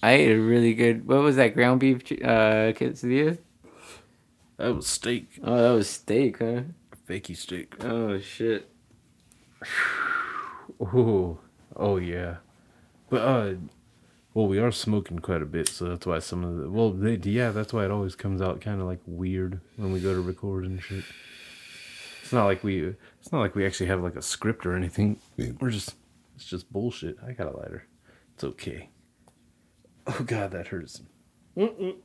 Speaker 4: I ate a really good. What was that ground beef uh, quesadilla?
Speaker 1: That was steak.
Speaker 4: Oh, that was steak, huh?
Speaker 1: Fakey steak.
Speaker 4: Oh shit.
Speaker 1: Oh, oh yeah. But uh, well, we are smoking quite a bit, so that's why some of the well, they, yeah, that's why it always comes out kind of like weird when we go to record and shit. It's not like we, it's not like we actually have like a script or anything. We're just, it's just bullshit. I got a lighter. It's okay. Oh god, that hurts.
Speaker 4: You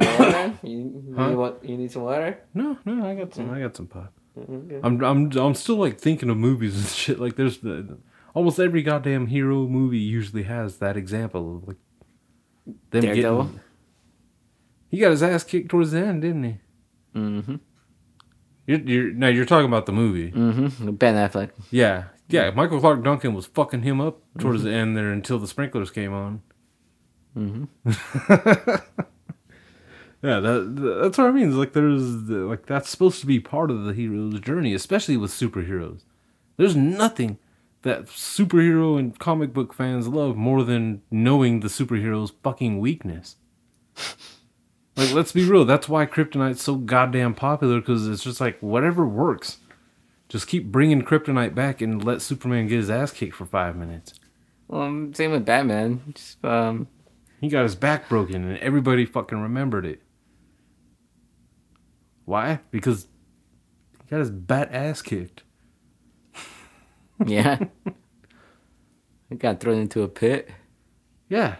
Speaker 4: want man? You,
Speaker 1: Huh?
Speaker 4: you want? You need some water?
Speaker 1: No, no, I got some. Mm. I got some pop.
Speaker 4: Mm-hmm, okay.
Speaker 1: I'm, I'm, I'm still like thinking of movies and shit. Like there's the almost every goddamn hero movie usually has that example of like them
Speaker 4: Daredevil?
Speaker 1: getting. He got his ass kicked towards the end, didn't he?
Speaker 4: Mm-hmm.
Speaker 1: You're, you're now you're talking about the movie.
Speaker 4: Mm-hmm. Ben Affleck.
Speaker 1: Yeah, yeah. Michael Clarke Duncan was fucking him up towards the end there until the sprinklers came on.
Speaker 4: Mm-hmm.
Speaker 1: Yeah, that, that- that's what I mean. It's like there's the- like that's supposed to be part of the hero's journey, especially with superheroes. There's nothing that superhero and comic book fans love more than knowing the superhero's fucking weakness. Like, let's be real. That's why Kryptonite's so goddamn popular because it's just like whatever works. Just keep bringing Kryptonite back and let Superman get his ass kicked for five minutes.
Speaker 4: Well, same with Batman. Just um,
Speaker 1: He got his back broken and everybody fucking remembered it. Why? Because he got his bat ass kicked.
Speaker 4: Yeah. I got thrown into a pit.
Speaker 1: Yeah.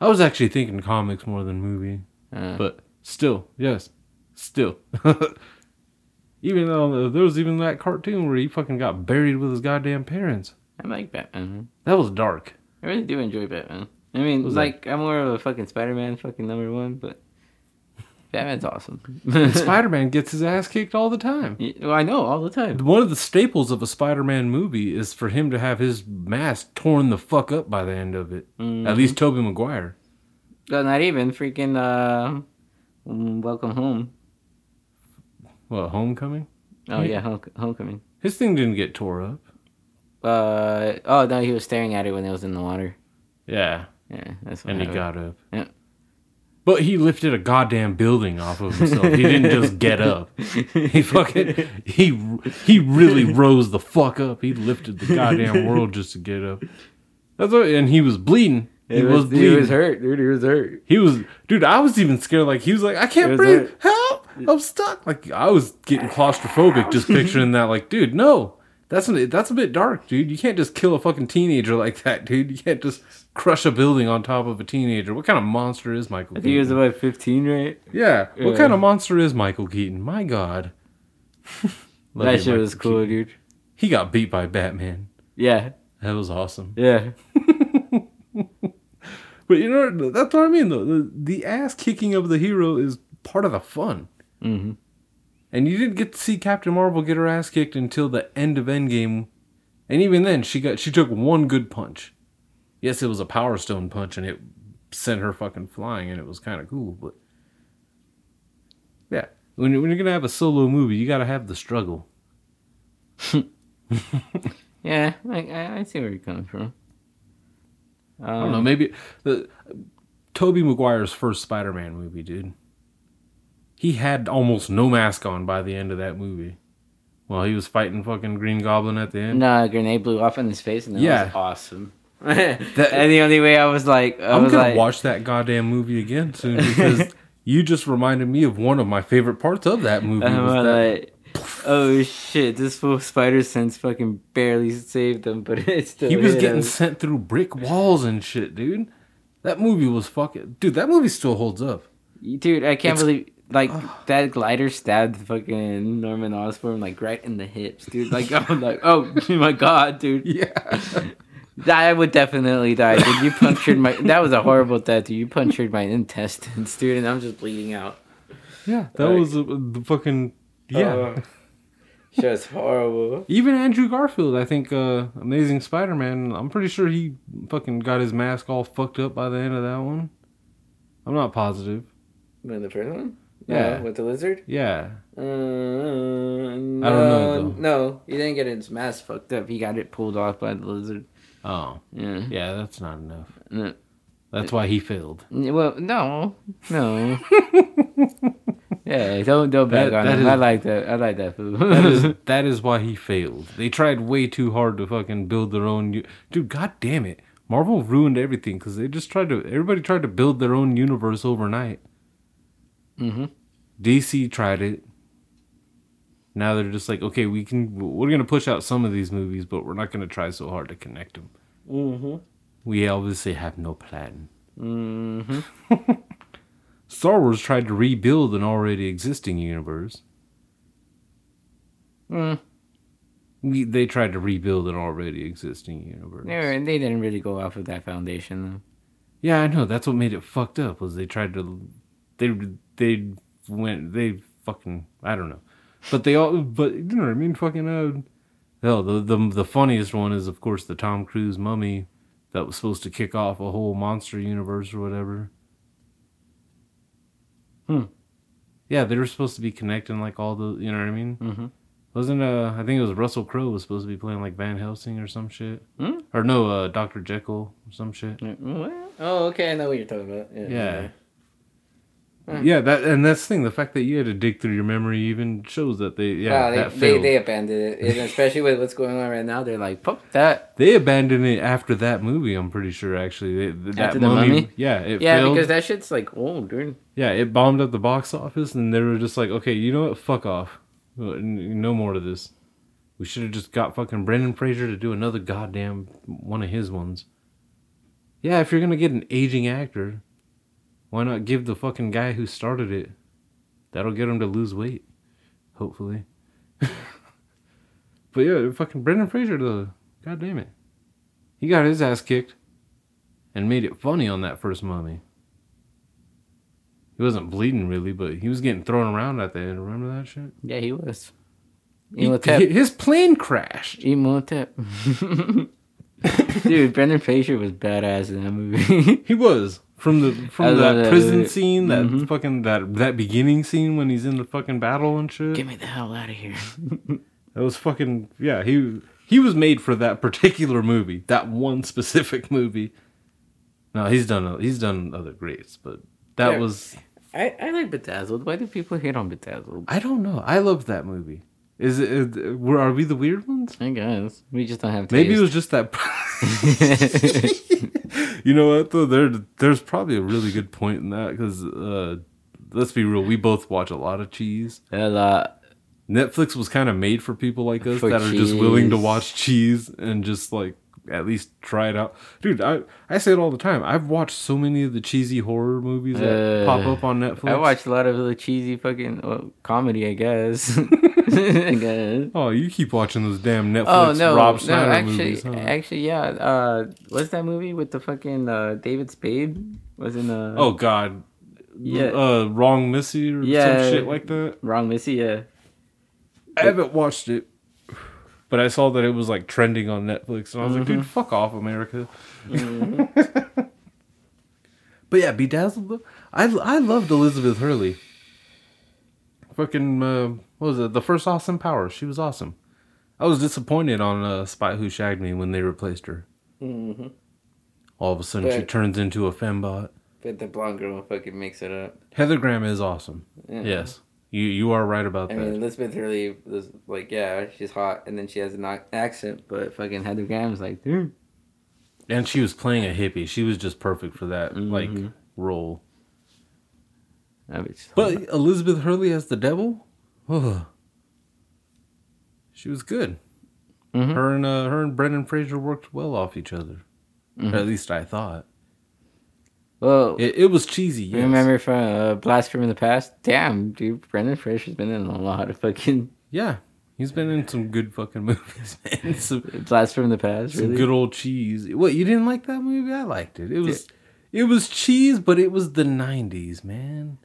Speaker 1: I was actually thinking comics more than movie.
Speaker 4: Uh,
Speaker 1: But still, yes. Still. even though there was even that cartoon where he fucking got buried with his goddamn parents.
Speaker 4: I like Batman.
Speaker 1: That was dark.
Speaker 4: I really do enjoy Batman. I mean,
Speaker 1: Was
Speaker 4: like I'm more of a fucking Spider-Man, fucking number one, but Batman's awesome.
Speaker 1: Spider Man gets his ass kicked all the time.
Speaker 4: Yeah, I know all the time.
Speaker 1: One of the staples of a Spider-Man movie is for him to have his mask torn the fuck up by the end of it. At least Tobey Maguire.
Speaker 4: Well, not even freaking uh, Welcome Home.
Speaker 1: What, Homecoming?
Speaker 4: Oh yeah, home- Homecoming.
Speaker 1: His thing didn't get tore up.
Speaker 4: Uh oh no, he was staring at it when it was in the water.
Speaker 1: Yeah,
Speaker 4: Yeah, that's what
Speaker 1: and he got up.
Speaker 4: Yeah.
Speaker 1: But he lifted a goddamn building off of himself. He didn't just get up. He fucking he he really rose the fuck up. He lifted the goddamn world just to get up. That's what, and he was bleeding. He was,
Speaker 4: was,
Speaker 1: bleeding.
Speaker 4: he was hurt, dude. He was hurt.
Speaker 1: He was, dude. I was even scared. Like he was like, I can't breathe.
Speaker 4: it.
Speaker 1: Help! I'm stuck. Like I was getting claustrophobic just picturing that. Like, dude, no, that's an, that's a bit dark, dude. You can't just kill a fucking teenager like that, dude. You can't just crush a building on top of a teenager. What kind of monster is Michael?
Speaker 4: I think he was about 15, right?
Speaker 1: yeah. What
Speaker 4: Yeah.
Speaker 1: kind of monster is Michael Keaton? My God.
Speaker 4: That shit was cool,
Speaker 1: Keaton.
Speaker 4: dude.
Speaker 1: He got beat by Batman.
Speaker 4: Yeah,
Speaker 1: That was awesome.
Speaker 4: yeah.
Speaker 1: But you know, that's what I mean, though. The, the ass kicking of the hero is part of the fun.
Speaker 4: Mm-hmm.
Speaker 1: And you didn't get to see Captain Marvel get her ass kicked until the end of Endgame. And even then, she got she took one good punch. Yes, it was a Power Stone punch, and it sent her fucking flying, and it was kind of cool. But yeah, when you're, when you're gonna have a solo movie, you gotta have the struggle.
Speaker 4: Yeah, I, I, I see where you're coming from. Um,
Speaker 1: I don't know, maybe the Tobey Maguire's first Spider-Man movie, dude. He had almost no mask on by the end of that movie. Well, he was fighting fucking Green Goblin at the end.
Speaker 4: No, a grenade blew off in his face, and that
Speaker 1: Yeah.
Speaker 4: was awesome. and the only way I was like, I
Speaker 1: I'm
Speaker 4: was
Speaker 1: gonna
Speaker 4: like,
Speaker 1: watch that goddamn movie again soon because you just reminded me of one of my favorite parts of that movie. That-
Speaker 4: like, oh shit, this full spider sense fucking barely saved him, but it still.
Speaker 1: he was getting
Speaker 4: him.
Speaker 1: sent through brick walls and shit, dude. That movie was fucking dude. That movie still holds up.
Speaker 4: dude. I can't
Speaker 1: It's-
Speaker 4: believe like that glider stabbed fucking Norman Osborn like right in the hips, dude. Like I'm like, oh my god, dude.
Speaker 1: Yeah.
Speaker 4: I would definitely die, dude. You punctured my. That was a horrible death, dude. You punctured my intestines, dude, and I'm just bleeding out.
Speaker 1: Yeah. That
Speaker 4: Like-
Speaker 1: was the fucking. Yeah.
Speaker 4: Uh, just horrible.
Speaker 1: Even Andrew Garfield, I think, uh, Amazing Spider Man, I'm pretty sure he fucking got his mask all fucked up by the end of that one. I'm not positive.
Speaker 4: In the first one?
Speaker 1: Yeah.
Speaker 4: with the lizard?
Speaker 1: Yeah.
Speaker 4: Uh, no,
Speaker 1: know, though.
Speaker 4: No, he didn't get his mask fucked up. He got it pulled off by the lizard.
Speaker 1: Oh.
Speaker 4: Yeah.
Speaker 1: Yeah, that's not enough.
Speaker 4: No.
Speaker 1: That's why he failed.
Speaker 4: Well, no, no. yeah, don't don't back
Speaker 1: That-
Speaker 4: on
Speaker 1: that
Speaker 4: him.
Speaker 1: is-
Speaker 4: I like that. I like that food.
Speaker 1: That is that is why he failed. They tried way too hard to fucking build their own. Dude, god damn it! Marvel ruined everything because they just tried to. Everybody tried to build their own universe overnight.
Speaker 4: Mhm.
Speaker 1: DC tried it. Now they're just like, okay, we can. We're gonna push out some of these movies, but we're not gonna try so hard to connect them.
Speaker 4: mhm.
Speaker 1: We obviously have no plan.
Speaker 4: Mhm.
Speaker 1: Star Wars tried to rebuild an already existing universe.
Speaker 4: Mm.
Speaker 1: We, they tried to rebuild an already existing universe.
Speaker 4: They, were- they didn't really go off of that foundation though.
Speaker 1: Yeah, I know. That's what made it fucked up. Was they tried to, they they went they fucking I don't know, but they all but you know what I mean. Fucking uh, hell the the the funniest one is of course the Tom Cruise mummy that was supposed to kick off a whole monster universe or whatever.
Speaker 4: Hmm.
Speaker 1: Yeah, they were supposed to be connecting like all the you know what I mean.
Speaker 4: Mhm.
Speaker 1: Wasn't uh I think it was Russell Crowe was supposed to be playing like Van Helsing or some shit.
Speaker 4: Hmm?
Speaker 1: Or no, uh Doctor Jekyll or some shit.
Speaker 4: Yeah, well, Oh, okay. I know what you're talking about. Yeah.
Speaker 1: Yeah.
Speaker 4: Hmm.
Speaker 1: Yeah, that and that's the thing. The fact that you had to dig through your memory even shows that they yeah
Speaker 4: Wow, they, they,
Speaker 1: failed.
Speaker 4: they
Speaker 1: They,
Speaker 4: abandoned it, and especially with what's going on right now. They're like, "Fuck that."
Speaker 1: They abandoned it after that movie. I'm pretty sure actually they, that
Speaker 4: After The
Speaker 1: mummy,
Speaker 4: Mummy?
Speaker 1: yeah it
Speaker 4: Yeah,
Speaker 1: failed.
Speaker 4: because that shit's like old, dude.
Speaker 1: yeah it bombed at the box office and they were just like okay you know what fuck off Uh, no more of this. We should have just got fucking Brendan Fraser to do another goddamn one of his ones. Yeah, if you're gonna get an aging actor, why not give the fucking guy who started it? That'll get him to lose weight, hopefully. but yeah, fucking Brendan Fraser though, god damn it, he got his ass kicked, and made it funny on that first Mummy. He wasn't bleeding really, but he was getting thrown around at the end. Remember that shit?
Speaker 4: Yeah, he was.
Speaker 1: He-
Speaker 4: Imhotep.
Speaker 1: his plane crashed.
Speaker 4: Imhotep. Dude, Brendan Fraser was badass in that movie.
Speaker 1: He was from the from
Speaker 4: love
Speaker 1: that
Speaker 4: that
Speaker 1: prison scene, that
Speaker 4: Mhm.
Speaker 1: fucking that that beginning scene when he's in the fucking battle and shit.
Speaker 4: Get me the hell out of here.
Speaker 1: That was fucking yeah. He he was made for that particular movie, that one specific movie. No, he's done he's done other greats, but that
Speaker 4: Yeah.
Speaker 1: was
Speaker 4: I, I like Bedazzled. Why do people hate on Bedazzled?
Speaker 1: I don't know. I loved that movie. Is it? uh, Were are we the weird ones?
Speaker 4: I guess. We just don't have taste.
Speaker 1: Maybe it was just that. you know what though? There, there's probably a really good point in that because uh, let's be real, we both watch a lot of cheese.
Speaker 4: a lot.
Speaker 1: Netflix was kind of made for people like us
Speaker 4: For
Speaker 1: that are just willing to watch cheese and just like at least try it out. Dude, I I say it all the time. I've watched so many of the cheesy horror movies that
Speaker 4: Uh,
Speaker 1: pop up on Netflix.
Speaker 4: I watched a lot of the cheesy fucking well, comedy, I guess. I guess.
Speaker 1: Oh, you keep watching those damn Netflix
Speaker 4: Oh no,
Speaker 1: Rob
Speaker 4: no,
Speaker 1: Schneider
Speaker 4: actually,
Speaker 1: movies, huh?
Speaker 4: actually, yeah. Uh, what's that movie with the fucking uh, David Spade? Was in uh,
Speaker 1: oh God.
Speaker 4: Yeah.
Speaker 1: Uh, wrong Missy or
Speaker 4: Yeah.
Speaker 1: some shit like that.
Speaker 4: wrong Missy. Yeah,
Speaker 1: I haven't watched it, but I saw that it was like trending on Netflix, and I was like, dude, fuck off, America. but yeah, Bedazzled. though, I I loved Elizabeth Hurley. Fucking uh, what was it? The first Austin Powers. She was awesome. I was disappointed on uh, Spy Who Shagged Me when they replaced her.
Speaker 4: Mhm.
Speaker 1: All of a sudden, she turns into a fembot.
Speaker 4: but the blonde girl fucking makes it up.
Speaker 1: Heather Graham is awesome.
Speaker 4: Yeah.
Speaker 1: Yes, you you are right about
Speaker 4: I
Speaker 1: that.
Speaker 4: mean, Elizabeth Hurley was like, yeah, she's hot, and then she has an accent, but fucking Heather Graham's like, dude.
Speaker 1: And she was playing a hippie. She was just perfect for that like
Speaker 4: Mhm.
Speaker 1: role.
Speaker 4: I
Speaker 1: But. Elizabeth Hurley as the devil, oh, she was good.
Speaker 4: Mhm.
Speaker 1: Her and uh, her and Brendan Fraser worked well off each other.
Speaker 4: Mhm.
Speaker 1: At least I thought.
Speaker 4: Well,
Speaker 1: It, it was cheesy. Yes.
Speaker 4: remember from uh, Blast from the Past? Damn, dude, Brendan Fraser's been in a lot of fucking
Speaker 1: Yeah, he's been in some good fucking movies, man. Some,
Speaker 4: Blast from the Past.
Speaker 1: some
Speaker 4: Really?
Speaker 1: good old cheese. What you didn't like that movie? I liked it. It was it was cheese, but it was the '90s, man.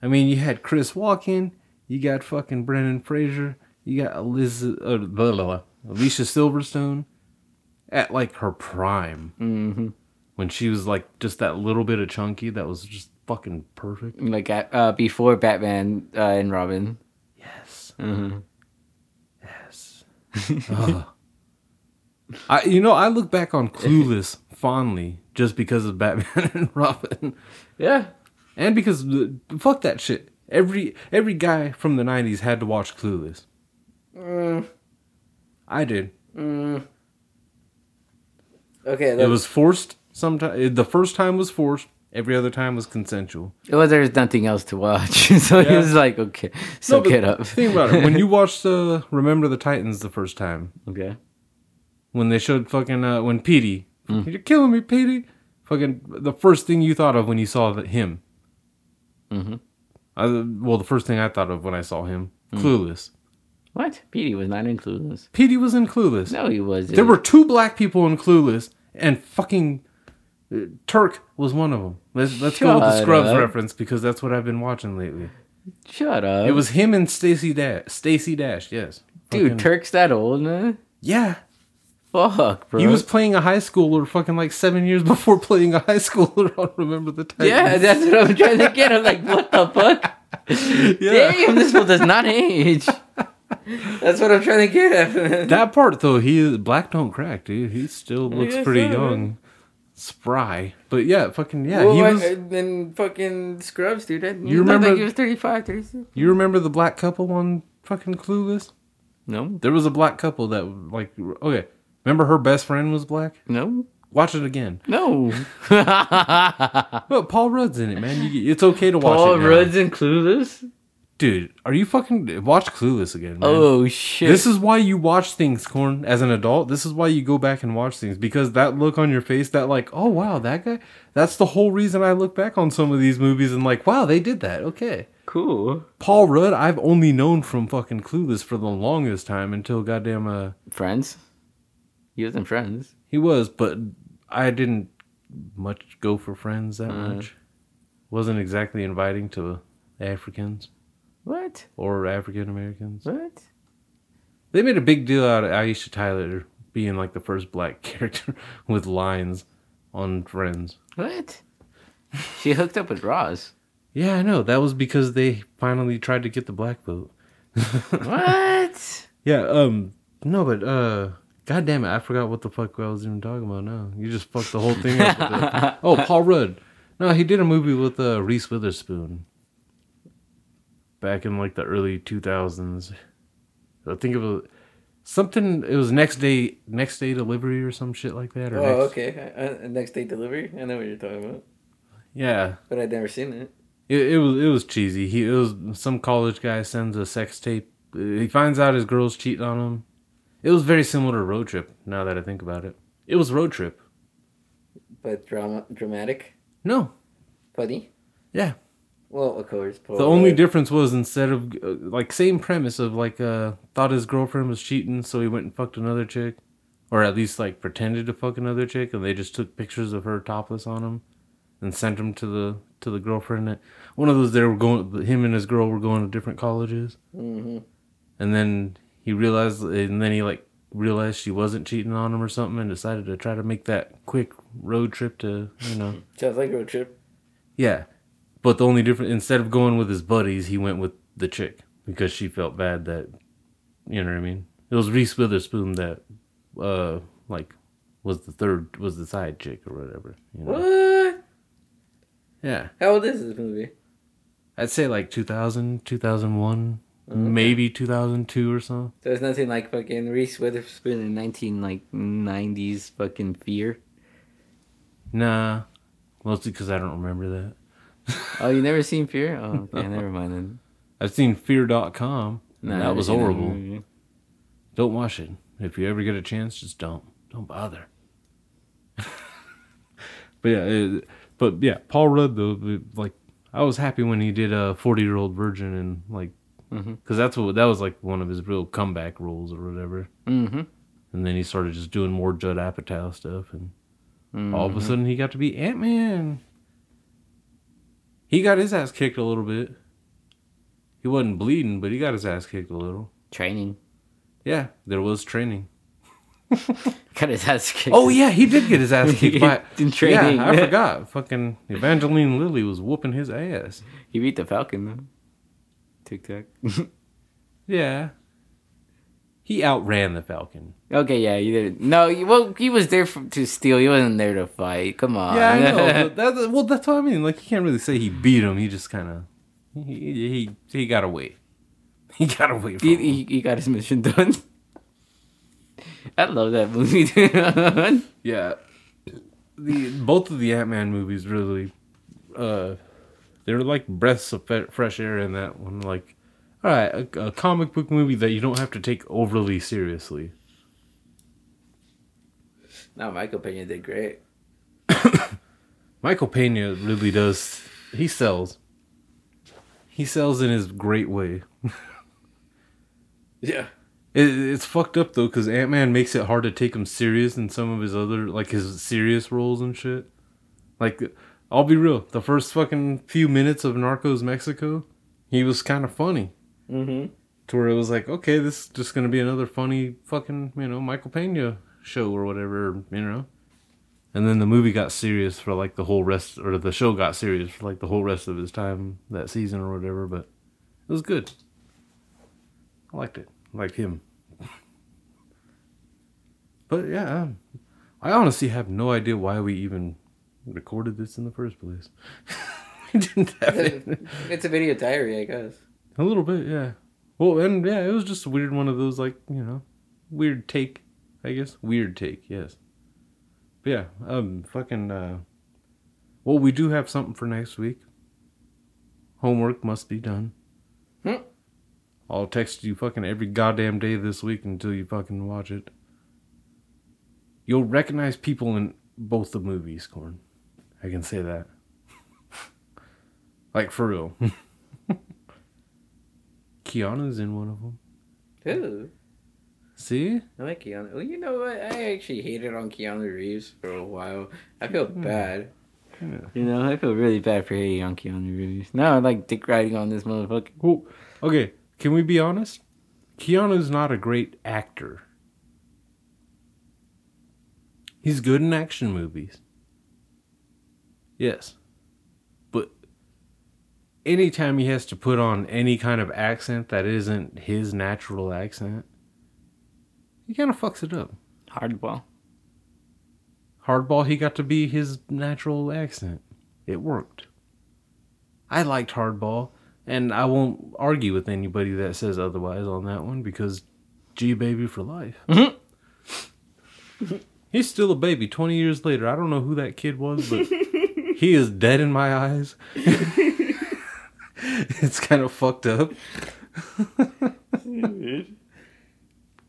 Speaker 1: I mean, you had Chris Walken, you got fucking Brendan Fraser, you got Eliza, uh, blah, blah, blah, Alicia Silverstone at like her prime
Speaker 4: hmm
Speaker 1: when she was like just that little bit of chunky that was just fucking perfect.
Speaker 4: Like at, uh, before Batman uh, and Robin.
Speaker 1: Yes.
Speaker 4: hmm
Speaker 1: Yes. I you know I look back on Clueless fondly just because of Batman and Robin,
Speaker 4: Yeah.
Speaker 1: and because fuck that shit. Every every guy from the '90s had to watch Clueless.
Speaker 4: Mm,
Speaker 1: I did.
Speaker 4: mm. Okay.
Speaker 1: It was forced. Sometimes the first time was forced. Every other time was consensual.
Speaker 4: Well, there's nothing else to watch, so
Speaker 1: Yeah.
Speaker 4: it was like, okay, so
Speaker 1: but
Speaker 4: get up.
Speaker 1: Think about it. When you watched uh, Remember the Titans the first time,
Speaker 4: okay.
Speaker 1: when they showed fucking uh, when Petey, you're killing me, Petey. Fucking the first thing you thought of when you saw him.
Speaker 4: Mhm.
Speaker 1: Uh, well, the first thing I thought of when I saw him, Clueless.
Speaker 4: What? Petey was not in Clueless.
Speaker 1: Petey was in Clueless.
Speaker 4: No, he wasn't.
Speaker 1: There were two black people in Clueless, and fucking uh, Turk was one of them. Let's let's go with the Scrubs
Speaker 4: up.
Speaker 1: reference because that's what I've been watching lately.
Speaker 4: Shut up.
Speaker 1: It was him and Stacey Dash. Stacey Dash, yes.
Speaker 4: dude.
Speaker 1: Fucking-
Speaker 4: Turk's that old, man.
Speaker 1: yeah.
Speaker 4: Fuck, bro.
Speaker 1: He was playing a high schooler fucking like seven years before playing a high schooler on Remember the Titans.
Speaker 4: Yeah, that's what I'm trying to get. I'm like, what the fuck?
Speaker 1: Yeah.
Speaker 4: Damn, this fool does not age. That's what I'm trying to get at.
Speaker 1: That part though, he is black don't crack, dude. He still looks pretty
Speaker 4: so, man.
Speaker 1: young, spry. But yeah, fucking yeah.
Speaker 4: well,
Speaker 1: he was.
Speaker 4: then fucking Scrubs, dude. I, you, remember- he was 35, 36.
Speaker 1: You remember the black couple on fucking Clueless?
Speaker 4: No,
Speaker 1: There was a black couple that like okay. Remember her best friend was black?
Speaker 4: no,
Speaker 1: Watch it again.
Speaker 4: no.
Speaker 1: Well, Paul Rudd's in it, man. You, it's okay to watch
Speaker 4: Paul
Speaker 1: it. now.
Speaker 4: Rudd's in Clueless.
Speaker 1: dude. Are you fucking watch Clueless again? Man.
Speaker 4: Oh shit!
Speaker 1: This is why you watch things, Corn, as an adult. This is why you go back and watch things because that look on your face, that like, oh wow, that guy. That's the whole reason I look back on some of these movies and like, wow, they did that. Okay,
Speaker 4: cool.
Speaker 1: Paul Rudd, I've only known from fucking Clueless for the longest time until goddamn uh
Speaker 4: Friends. He was in Friends.
Speaker 1: he was, but I didn't much go for Friends that
Speaker 4: Uh.
Speaker 1: much. Wasn't exactly inviting to Africans
Speaker 4: What?
Speaker 1: or African Americans.
Speaker 4: What?
Speaker 1: They made a big deal out of Aisha Tyler being like the first black character with lines on Friends.
Speaker 4: What? She hooked up with Ross.
Speaker 1: Yeah, I know. That was because they finally tried to get the black vote.
Speaker 4: what?
Speaker 1: Yeah, um no, but uh God damn it, I forgot what the fuck I was even talking about now. You just fucked the whole thing up with Oh, Paul Rudd. No, he did a movie with uh Reese Witherspoon. Back in like the early two thousands. I think it was something it was next day next day delivery or some shit like that. Or
Speaker 4: Oh,
Speaker 1: next,
Speaker 4: okay. Uh, next day delivery. I know what you're talking about,
Speaker 1: Yeah.
Speaker 4: but I'd never seen it.
Speaker 1: It, it was it was cheesy. He it was some college guy sends a sex tape. Uh, He finds out his girl's cheating on him. It was very similar to Road Trip. Now that I think about it, it was Road Trip.
Speaker 4: But drama, dramatic,
Speaker 1: No,
Speaker 4: funny.
Speaker 1: yeah.
Speaker 4: Well, of course.
Speaker 1: The only difference was instead of uh, like same premise of like uh thought his girlfriend was cheating, so he went and fucked another chick, or at least like pretended to fuck another chick, and they just took pictures of her topless on him, and sent them to the to the girlfriend. One of those they were going. Him and his girl were going to different colleges.
Speaker 4: Mhm.
Speaker 1: and then he realized and then he like realized she wasn't cheating on him or something and decided to try to make that quick road trip to you know
Speaker 4: Sounds like a road trip.
Speaker 1: yeah but the only difference instead of going with his buddies he went with the chick because she felt bad that you know what i mean it was reese witherspoon that uh like was the third was the side chick or whatever you know?
Speaker 4: What?
Speaker 1: yeah
Speaker 4: How old is this movie?
Speaker 1: i'd say like 2000 2001 maybe 2002 or so
Speaker 4: So it's nothing like fucking Reese Witherspoon in nineteen like nineties fucking Fear.
Speaker 1: nah mostly because i don't remember that
Speaker 4: Oh, you never seen Fear? Oh, okay, never mind then.
Speaker 1: I've seen fear.com. And
Speaker 4: Nah,
Speaker 1: that was horrible.
Speaker 4: movie.
Speaker 1: Don't watch it. If you ever get a chance, just don't. Don't bother. but yeah, it, But yeah, Paul Rudd though, like I was happy when he did a forty year old virgin and like, because that's what that was like one of his real comeback roles or whatever.
Speaker 4: Mm-hmm.
Speaker 1: And then he started just doing more Judd Apatow stuff, and all of a sudden he got to be Ant Man. He got his ass kicked a little bit. He wasn't bleeding, but he got his ass kicked a little.
Speaker 4: Training.
Speaker 1: Yeah, there was training.
Speaker 4: Got his ass kicked.
Speaker 1: Oh yeah, he did get his ass kicked by
Speaker 4: In training.
Speaker 1: Yeah, I forgot. Fucking Evangeline Lilly was whooping his ass.
Speaker 4: He beat the Falcon though. Tic Tac.
Speaker 1: Yeah. He outran the Falcon.
Speaker 4: okay, yeah, you did. No, you- well, he was there for, to steal. He wasn't there to fight. Come on.
Speaker 1: Yeah, I know. that, well, that's what I mean. Like, you can't really say he beat him. He just kind of he, he he got away. He got away from
Speaker 4: he,
Speaker 1: him.
Speaker 4: he, he got his mission done. I love that movie. dude.
Speaker 1: Yeah. The both of the Ant Man movies really, uh, they're like breaths of fresh air in that one. Like, all right, a, a comic book movie that you don't have to take overly seriously.
Speaker 4: no, Michael Pena did great.
Speaker 1: Michael Pena really does. He sells. He sells in his great way.
Speaker 4: Yeah.
Speaker 1: It, it's fucked up though, because Ant Man makes it hard to take him serious in some of his other, like his serious roles and shit. Like, I'll be real, the first fucking few minutes of Narcos Mexico, he was kind of funny.
Speaker 4: Mm-hmm.
Speaker 1: To where it was like, okay, this is just gonna be another funny fucking, you know, Michael Pena show or whatever, you know. And then the movie got serious for like the whole rest, or the show got serious for like the whole rest of his time that season or whatever. But it was good. I liked it. I liked him. But yeah, I honestly have no idea why we even recorded this in the first place. didn't have it.
Speaker 4: it's a video diary, I guess.
Speaker 1: A little bit, yeah. Well, and yeah, it was just a weird one of those, like, you know, weird take, I guess. Weird take, yes. But yeah, um, fucking, uh, well, we do have something for next week. Homework must be done.
Speaker 4: Hmm.
Speaker 1: I'll text you fucking every goddamn day this week until you fucking watch it. You'll recognize people in both the movies, Corn. I can say that. like, for real. Keanu's in one of them.
Speaker 4: Ooh,
Speaker 1: See?
Speaker 4: I like Keanu. Well, you know what? I actually hated on Keanu Reeves for a while. I feel hmm. bad.
Speaker 1: Yeah.
Speaker 4: You know, I feel really bad for hating on Keanu Reeves. Now I like dick riding on this motherfucker.
Speaker 1: Well, okay, can we be honest? Keanu's not a great actor. He's good in action movies. Yes. But anytime he has to put on any kind of accent that isn't his natural accent, he kind of fucks it up.
Speaker 4: Hardball.
Speaker 1: Hardball, he got to be his natural accent. It worked. I liked Hardball, and I won't argue with anybody that says otherwise on that one because G Baby for life. Mm-hmm. He's still a baby 20 years later. I don't know who that kid was, but he is dead in my eyes. it's kind of fucked up.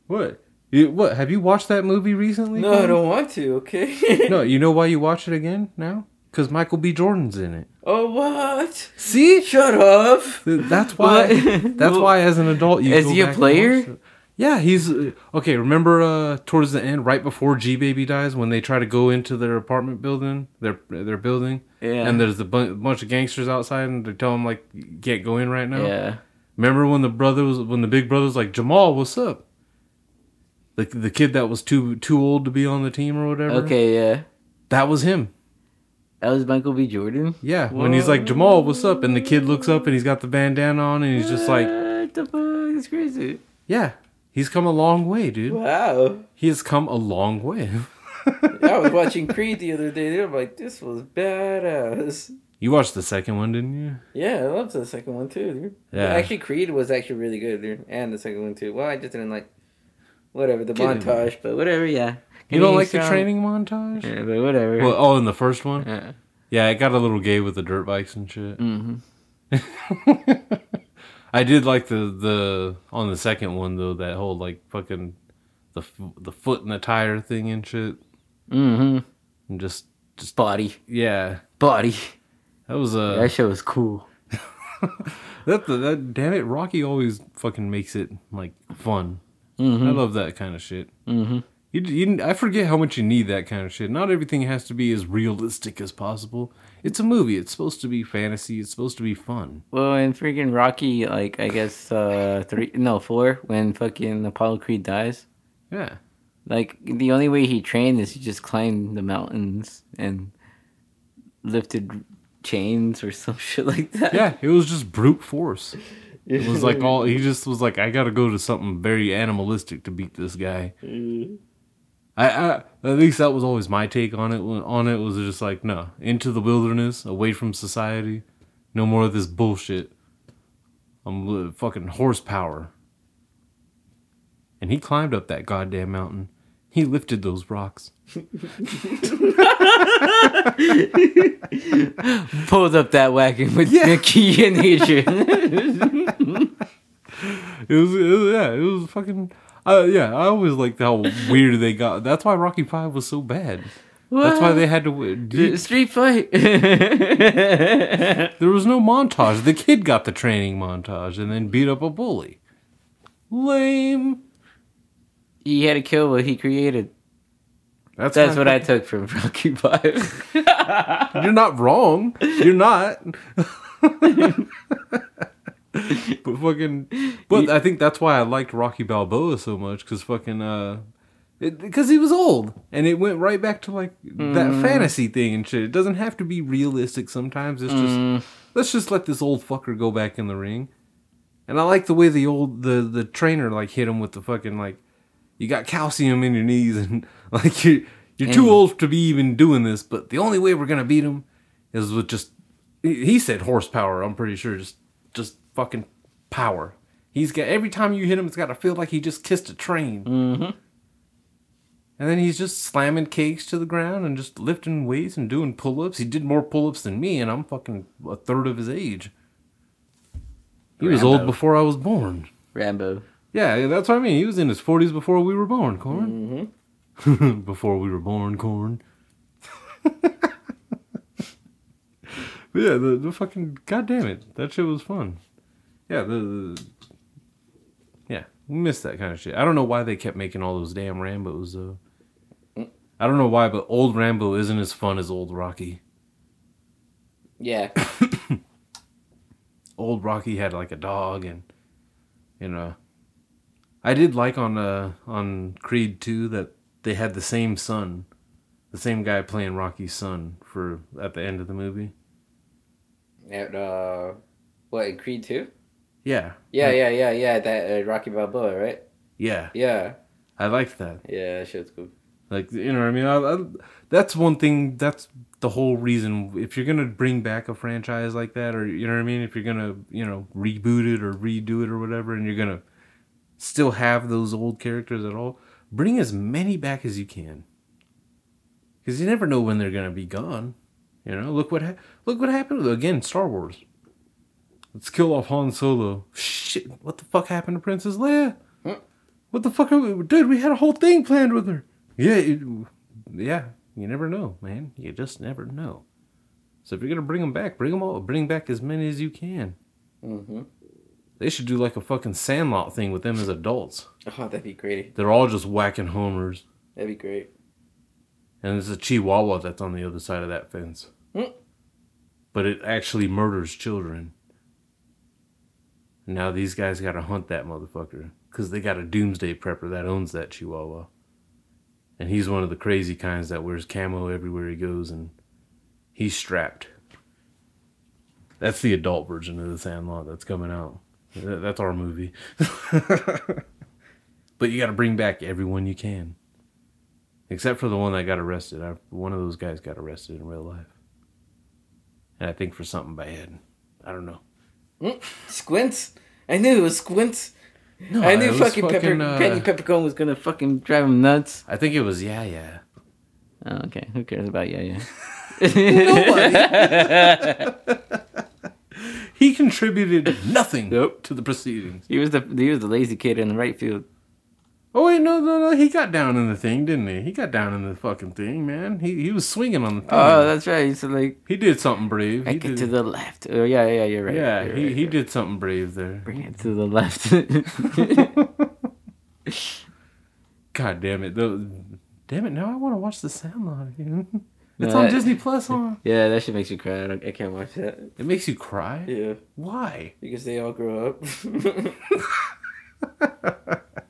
Speaker 1: what? You, what? Have you watched that movie recently?
Speaker 4: No, I don't want to, okay?
Speaker 1: No, you know why you watch it again now? Because Michael B. Jordan's in it.
Speaker 4: oh, what?
Speaker 1: See,
Speaker 4: Shut up.
Speaker 1: that's why. That's why, as an adult, you
Speaker 4: is
Speaker 1: go
Speaker 4: he a player?
Speaker 1: Yeah, he's okay. Remember, uh, towards the end, right before G Baby dies, when they try to go into their apartment building, their their building,
Speaker 4: Yeah.
Speaker 1: and there's a bu- bunch of gangsters outside, and they tell him like, "You can't go in right now."
Speaker 4: Yeah.
Speaker 1: Remember when the brother was when the big brother was like, "Jamal, what's up?" The the kid that was too too old to be on the team or whatever.
Speaker 4: Okay, yeah.
Speaker 1: that was him.
Speaker 4: That was Michael B. Jordan.
Speaker 1: Yeah, when he's like Jamal, what's up? And the kid looks up and he's got the bandana on and he's just like,
Speaker 4: what the fuck? It's crazy.
Speaker 1: yeah, he's come a long way, dude.
Speaker 4: Wow.
Speaker 1: He has come a long way.
Speaker 4: I was watching Creed the other day. Were like, this was badass.
Speaker 1: You watched the second one, didn't you?
Speaker 4: Yeah, I loved the second one too, dude.
Speaker 1: Yeah.
Speaker 4: Actually, Creed was actually really good, dude. And the second one too. Well, I just didn't like whatever the
Speaker 1: Get
Speaker 4: montage, but whatever. Yeah.
Speaker 1: You don't like the training montage?
Speaker 4: Yeah, but whatever.
Speaker 1: Well, oh, in the first one?
Speaker 4: yeah.
Speaker 1: Yeah, it got a little gay with the dirt bikes and shit.
Speaker 4: Mm-hmm.
Speaker 1: I did like the the on the second one though that whole like fucking the the foot in the tire thing and shit
Speaker 4: Mm-hmm.
Speaker 1: and just just
Speaker 4: Body.
Speaker 1: yeah
Speaker 4: body.
Speaker 1: That was uh,
Speaker 4: That show was cool.
Speaker 1: that, that damn it, Rocky always fucking makes it like fun.
Speaker 4: Mm-hmm.
Speaker 1: I love that kind of shit. Mm-hmm. You, you, I forget how much you need that kind of shit. Not everything has to be as realistic as possible. It's a movie. It's supposed to be fantasy. It's supposed to be fun.
Speaker 4: Well, in freaking Rocky, like I guess uh three, no four, when fucking Apollo Creed dies,
Speaker 1: Yeah.
Speaker 4: like the only way he trained is he just climbed the mountains and lifted chains or some shit like that.
Speaker 1: Yeah, it was just brute force. It was like all he just was like, I got to go to something very animalistic to beat this guy. I, I at least that was always my take on it. On it was just like, no, into the wilderness, away from society, no more of this bullshit. I'm fucking horsepower. And he climbed up that goddamn mountain. He lifted those rocks.
Speaker 4: Pulled up that wagon with Mickey and Adrian.
Speaker 1: It was, it was yeah, it was fucking. Uh, yeah, I always liked how weird they got. That's why Rocky Five was so bad. That's why they had to. win. There
Speaker 4: Street fight.
Speaker 1: There was no montage. The kid got the training montage and then beat up a bully. Lame.
Speaker 4: he had to kill what he created.
Speaker 1: That's
Speaker 4: That's what I took from Rocky Five.
Speaker 1: You're not wrong. You're not. but fucking. But I think that's why I liked Rocky Balboa so much because fucking. uh because he was old, and it went right back to like that mm. fantasy thing and shit. It doesn't have to be realistic. Sometimes it's just mm. let's just let this old fucker go back in the ring. And I like the way the old the the trainer like hit him with the fucking like you got calcium in your knees and like you you're too
Speaker 4: mm.
Speaker 1: old to be even doing this, but the only way we're gonna beat him is with just he he said horsepower. I'm pretty sure just fucking power. He's got every time you hit him, it's got to feel like he just kissed a train. Mm-hmm. And then he's just slamming cakes to the ground and just lifting weights and doing pull-ups. He did more pull-ups than me, and I'm fucking a third of his age. He was old before I was born.
Speaker 4: Rambo.
Speaker 1: Yeah, that's what I mean. He was in his 40s before we were born, Corn. before we were born, Corn. Yeah, the, the fucking goddamn it, that shit was fun. Yeah, the, the yeah, we missed that kind of shit. I don't know why they kept making all those damn Rambos though. I don't know why, but old Rambo isn't as fun as old Rocky.
Speaker 4: Yeah.
Speaker 1: old Rocky had like a dog and you know I did like on uh on Creed 2 that they had the same son. The same guy playing Rocky's son for at the end of the movie.
Speaker 4: At, uh, what in Creed Two?
Speaker 1: Yeah.
Speaker 4: Yeah, yeah, yeah, yeah. That uh, Rocky Balboa, right?
Speaker 1: Yeah.
Speaker 4: Yeah,
Speaker 1: I liked that.
Speaker 4: yeah. That shit's cool.
Speaker 1: Like you know what I mean? I, I, that's one thing that's the whole reason if you're going to bring back a franchise like that or you know what I mean, if you're going to, you know, reboot it or redo it or whatever and you're going to still have those old characters at all, bring as many back as you can. Cuz you never know when they're going to be gone. You know, look what ha- look what happened with again Star Wars. Let's kill off Han Solo. Shit, what the fuck happened to Princess Leia? What the fuck are we, dude? We had a whole thing planned with her. Yeah, it, yeah. You never know, man. You just never know. So if you're gonna bring them back, bring them all. Bring back as many as you can.
Speaker 4: Mm-hmm.
Speaker 1: They should do like a fucking Sandlot thing with them as adults.
Speaker 4: Oh, that'd be great.
Speaker 1: They're all just whacking homers,
Speaker 4: That'd be great.
Speaker 1: and there's a Chihuahua that's on the other side of that fence.
Speaker 4: Hmm.
Speaker 1: But it actually murders children. Now these guys gotta hunt that motherfucker because they got a doomsday prepper that owns that Chihuahua, and he's one of the crazy kinds that wears camo everywhere he goes, and he's strapped. That's the adult version of the Sandlot that's coming out. That's our movie. but you got to bring back everyone you can, except for the one that got arrested. I, one of those guys got arrested in real life, and I think for something bad. I don't know.
Speaker 4: Squints. I knew it was Squints.
Speaker 1: No,
Speaker 4: I knew
Speaker 1: was
Speaker 4: fucking, Pepper,
Speaker 1: uh,
Speaker 4: Penny Peppercorn was gonna fucking drive him nuts.
Speaker 1: I think it was yeah, yeah.
Speaker 4: Oh, okay. Who cares about yeah, yeah?
Speaker 1: He contributed nothing
Speaker 4: Nope.
Speaker 1: to the proceedings.
Speaker 4: He was the he was the lazy kid in the right field.
Speaker 1: Oh wait, no, no, no. He got down in the thing, didn't he? He got down in the fucking thing, man. He he was swinging on the oh, thing.
Speaker 4: Oh, that's right. So like,
Speaker 1: he did something brave. He
Speaker 4: it
Speaker 1: did,
Speaker 4: to the left. Oh yeah, yeah, you're right.
Speaker 1: yeah,
Speaker 4: you're
Speaker 1: he,
Speaker 4: right,
Speaker 1: he
Speaker 4: you're
Speaker 1: did something brave there.
Speaker 4: Bring it to the left.
Speaker 1: God damn it! Though, damn it! Now I want to watch The Sandlot again. It's
Speaker 4: No,
Speaker 1: on
Speaker 4: that-
Speaker 1: Disney Plus. Huh?
Speaker 4: yeah, that shit makes you cry. I, don't, I can't watch that.
Speaker 1: It makes you cry.
Speaker 4: Yeah,
Speaker 1: Why?
Speaker 4: because they all grow up.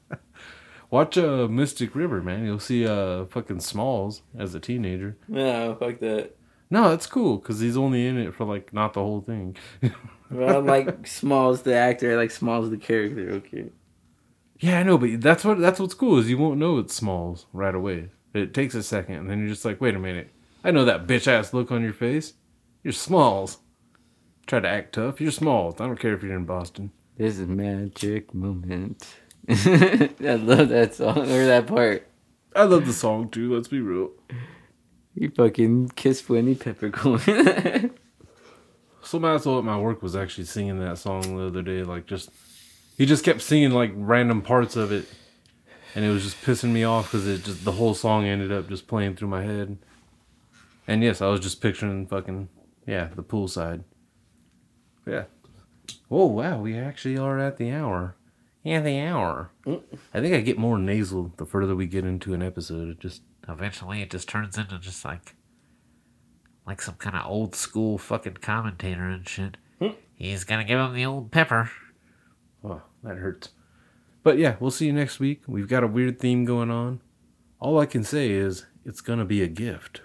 Speaker 1: Watch uh, Mystic River, man. You'll see uh fucking Smalls as a teenager.
Speaker 4: no, fuck that.
Speaker 1: No, that's cool because he's only in it for like not the whole thing.
Speaker 4: Well, I like Smalls the actor. I like Smalls the character. Okay.
Speaker 1: Yeah, I know, but that's what that's what's cool is you won't know it's Smalls right away. It takes a second, and then you're just like, wait a minute, I know that bitch ass look on your face. You're Smalls. Try to act tough. You're Smalls. I don't care if you're in Boston.
Speaker 4: This is magic moment. I love that song or that part.
Speaker 1: I love the song too. Let's be real.
Speaker 4: You fucking kiss Wendy Peffercorn.
Speaker 1: Some asshole at my work was actually singing that song the other day. Like, just he just kept singing like random parts of it, and it was just pissing me off because it just the whole song ended up just playing through my head. And yes, I was just picturing fucking yeah the poolside. Yeah. Oh wow, we actually are at the hour. Yeah, the hour. Mm. I think I get more nasal the further we get into an episode. It just
Speaker 2: Eventually, it just turns into just like, like some kind of old school fucking commentator and shit. Hmm. He's gonna give him the old pepper.
Speaker 1: Oh, that hurts. But yeah, we'll see you next week. We've got a weird theme going on. All I can say is it's to be a gift.